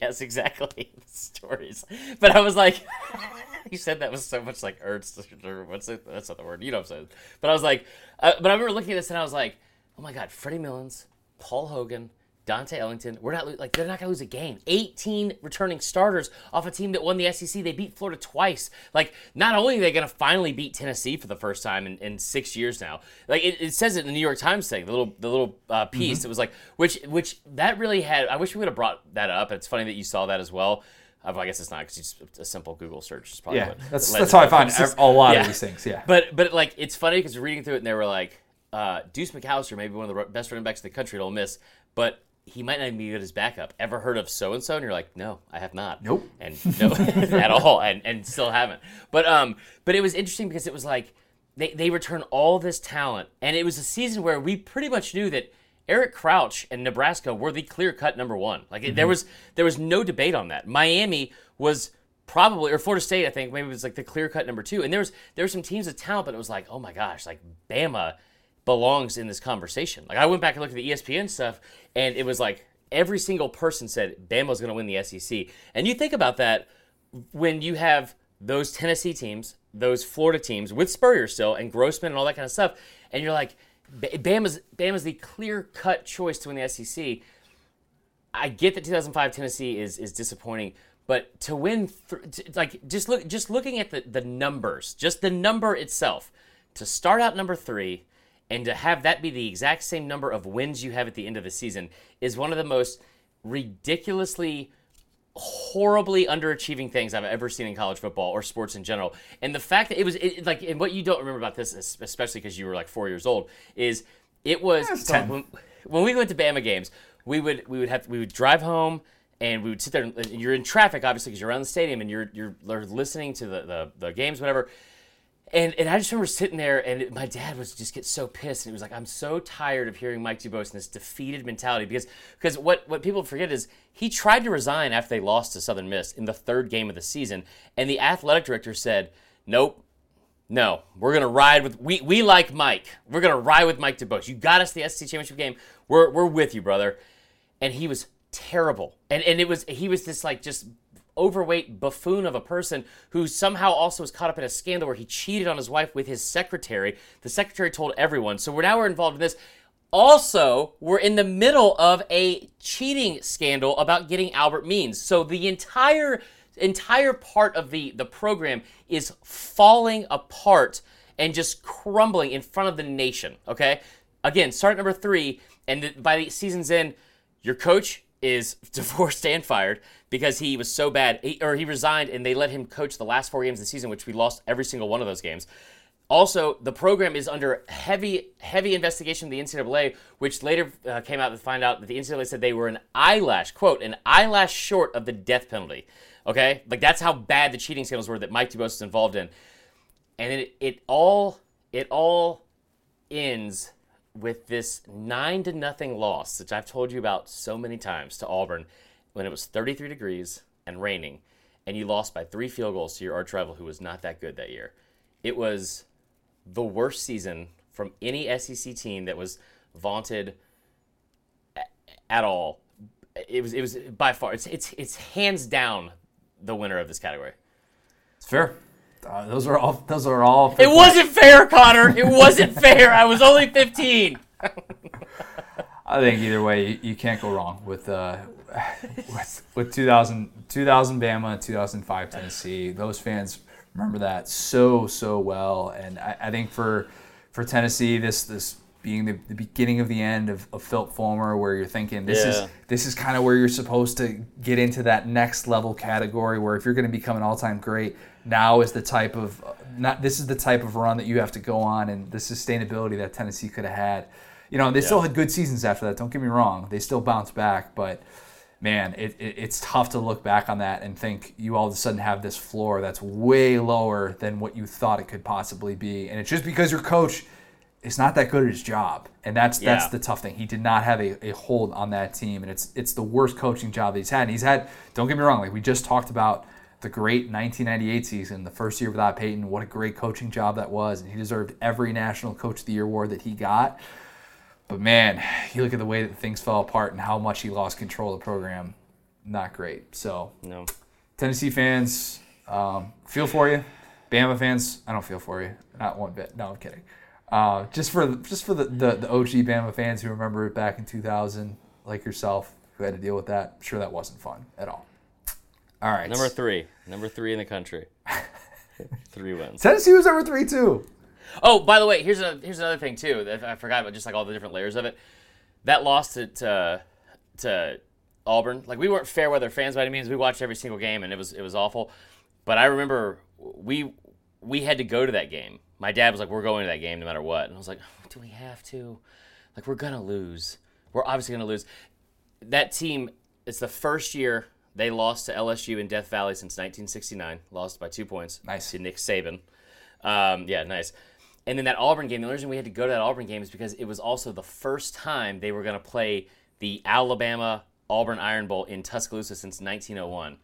yes, exactly. The stories. But I was like, you said that was so much like Ernst what's it? That's not the word. You know what I'm saying. But I was like, uh, but I remember looking at this and I was like, oh my God, Freddie Milons, Paul Hogan, Dante Ellington. We're not like they're not gonna lose a game. 18 returning starters off a team that won the SEC. They beat Florida twice. Like not only are they gonna finally beat Tennessee for the first time in, in six years now. Like it, it says it in the New York Times thing, the little the little uh, piece. It was like which which that really had. I wish we would have brought that up. It's funny that you saw that as well. Uh, I guess it's not because it's a simple Google search. Is probably Yeah, that's that's how I find just- a lot yeah. of these things. Yeah. But but like it's funny because reading through it and they were like, uh, Deuce McAllister may be one of the best running backs in the country at Ole Miss, but he might not even be good as backup. Ever heard of so and so? And you're like, no, I have not. Nope. And no, at all, and and still haven't. But um, but it was interesting because it was like they they return all this talent, and it was a season where we pretty much knew that. Eric Crouch and Nebraska were the clear-cut number one. Like Mm-hmm. there was there was no debate on that. Miami was probably or Florida State, I think maybe it was like the clear-cut number two. And there was there were some teams of talent, but it was like, oh my gosh, like Bama belongs in this conversation. Like I went back and looked at the ESPN stuff, and it was like every single person said Bama's going to win the SEC. And you think about that when you have those Tennessee teams, those Florida teams with Spurrier still and Grossman and all that kind of stuff, and you're like, Ba- Bama's Bama's the clear cut choice to win the SEC. I get that 2005 Tennessee is is disappointing, but to win, th- like just look, just looking at the the numbers, just the number itself, to start out number three, and to have that be the exact same number of wins you have at the end of the season is one of the most ridiculously horribly underachieving things I've ever seen in college football or sports in general. And the fact that it was it, like, and what you don't remember about this, especially because you were like four years old, is it was so when, when we went to Bama games, we would we would have we would drive home. And we would sit there. And you're in traffic, obviously, because you're around the stadium and you're you're listening to the, the, the games, whatever. And, and I just remember sitting there, and it- my dad was just get so pissed, and he was like, "I'm so tired of hearing Mike DuBose and this defeated mentality because because what what people forget is he tried to resign after they lost to Southern Miss in the third game of the season, and the athletic director said, "Nope, no, we're gonna ride with we we like Mike. We're gonna ride with Mike DuBose. You got us the SEC championship game. We're we're with you, brother." And he was terrible, and and it was he was this like just overweight buffoon of a person who somehow also was caught up in a scandal where he cheated on his wife with his secretary. The secretary told everyone. So we're now we're involved in this. Also, we're in the middle of a cheating scandal about getting Albert Means. So the entire entire part of the the program is falling apart and just crumbling in front of the nation. Okay, again, start number three, and by the season's end, your coach is divorced and fired because he was so bad, he, or he resigned, and they let him coach the last four games of the season, which we lost every single one of those games. Also, the program is under heavy, heavy investigation of the NCAA, which later uh, came out to find out that the NCAA said they were an eyelash, quote, an eyelash short of the death penalty. Okay, like that's how bad the cheating scandals were that Mike DuBose was involved in, and it, it all, it all ends with this nine to nothing loss, which I've told you about so many times to Auburn, when it was 33 degrees and raining, and you lost by three field goals to your arch rival, who was not that good that year. It was the worst season from any SEC team that was vaunted at all. It was it was by far it's it's it's hands down the winner of this category. It's fair. Uh, those are all. Those are all. It wasn't fair, Connor. It wasn't fair. I was only 15. I think either way, you, you can't go wrong with uh, with, with 2000, 2000 Bama, 2005 Tennessee. Those fans Remember that so so well, and I, I think for for Tennessee, this this being the, the beginning of the end of, of Philip Fulmer, where you're thinking this Yeah. is this is kind of where you're supposed to get into that next level category, where if you're going to become an all time great, now is the type of not this is the type of run that you have to go on, and the sustainability that Tennessee could have had. You know, they still had good seasons after that. Don't get me wrong; they still bounced back, but man, it, it, it's tough to look back on that and think you all of a sudden have this floor that's way lower than what you thought it could possibly be, and it's just because your coach is not that good at his job, and that's that's the tough thing. He did not have a, a hold on that team, and it's it's the worst coaching job that he's had. And he's had. Don't get me wrong; like we just talked about the great 1998 season, the first year without Peyton. What a great coaching job that was, and he deserved every National Coach of the Year award that he got. But man, you look at the way that things fell apart and how much he lost control of the program. Not great. So No. Tennessee fans, um, feel for you. Bama fans, I don't feel for you, not one bit. No, I'm kidding. Uh, just for just for the, the, the OG Bama fans who remember it back in 2000, like yourself, who had to deal with that. I'm sure that wasn't fun at all. All right, Number three. Number three in the country. three wins. Tennessee was number three too. Oh, by the way, here's a here's another thing too that I forgot about, just like all the different layers of it. That loss to to, to Auburn, like we weren't fair weather fans by any means. We watched every single game and it was it was awful. But I remember we we had to go to that game. My dad was like, "We're going to that game no matter what," and I was like, "Do we have to? Like we're gonna lose. We're obviously gonna lose." That team, it's the first year they lost to LSU in Death Valley since 1969. Lost by two points. Nice. to Nick Saban. Um, yeah, nice. And then that Auburn game, the only reason we had to go to that Auburn game is because it was also the first time they were going to play the Alabama Auburn Iron Bowl in Tuscaloosa since 1901,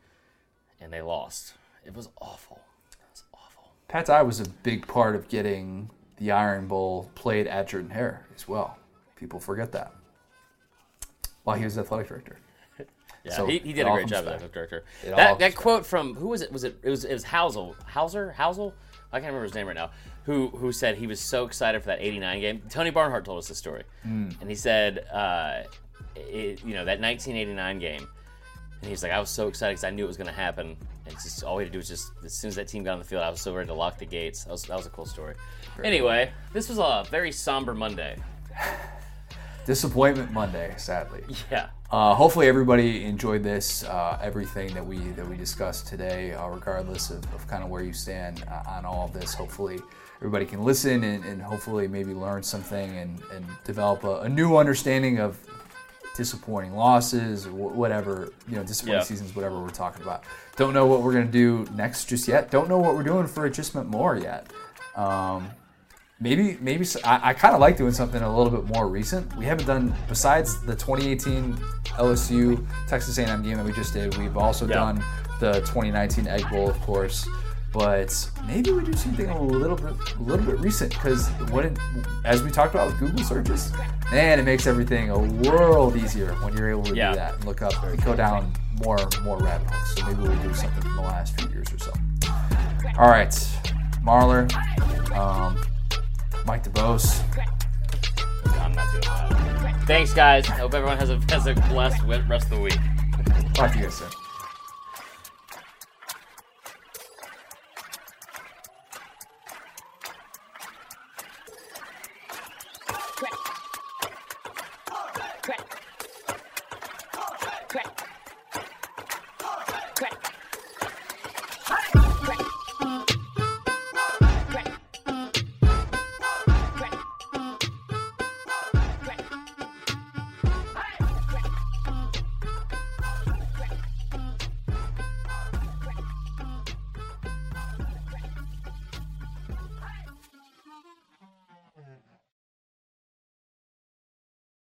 and they lost. It was awful. It was awful. Pat Dye was a big part of getting the Iron Bowl played at Jordan Hare as well. People forget that. While he was athletic director. Yeah, So, he, he did a great job as back. athletic director. It That that back. quote from who was it? Was it it was it was Housel Hauser Housel? I can't remember his name right now. Who who said he was so excited for that '89 game? Tony Barnhart told us this story, Hmm. and he said, uh, it, you know, that 1989 game, and he's like, I was so excited because I knew it was going to happen. And just all we had to do was just as soon as that team got on the field, I was so ready to lock the gates. That was that was a cool story. Anyway, this was a very somber Monday. Disappointment Monday, sadly. Yeah. Uh, hopefully everybody enjoyed this, uh, everything that we that we discussed today, uh, regardless of, of kind of where you stand uh, on all of this. Hopefully everybody can listen and, and hopefully maybe learn something and, and develop a, a new understanding of disappointing losses or wh- whatever, you know, disappointing Yeah. seasons, whatever we're talking about. Don't know what we're going to do next just yet. Don't know what we're doing for adjustment More yet. Um, maybe maybe I, I kind of like doing something a little bit more recent. We haven't done besides the 2018 LSU Texas A&M game that we just did. We've also Yeah. done the 2019 Egg Bowl, of course. But maybe we do something a little bit a little bit recent because it, as we talked about with Google searches, man, it makes everything a world easier when you're able to Yeah. do that and look up and go down more more rabbit holes. So maybe we do something from the last few years or so. All right, Marler, um, Mike DuBose. I'm not doing that. Thanks, guys. I hope everyone has a has a blessed rest of the week. Talk to you guys soon.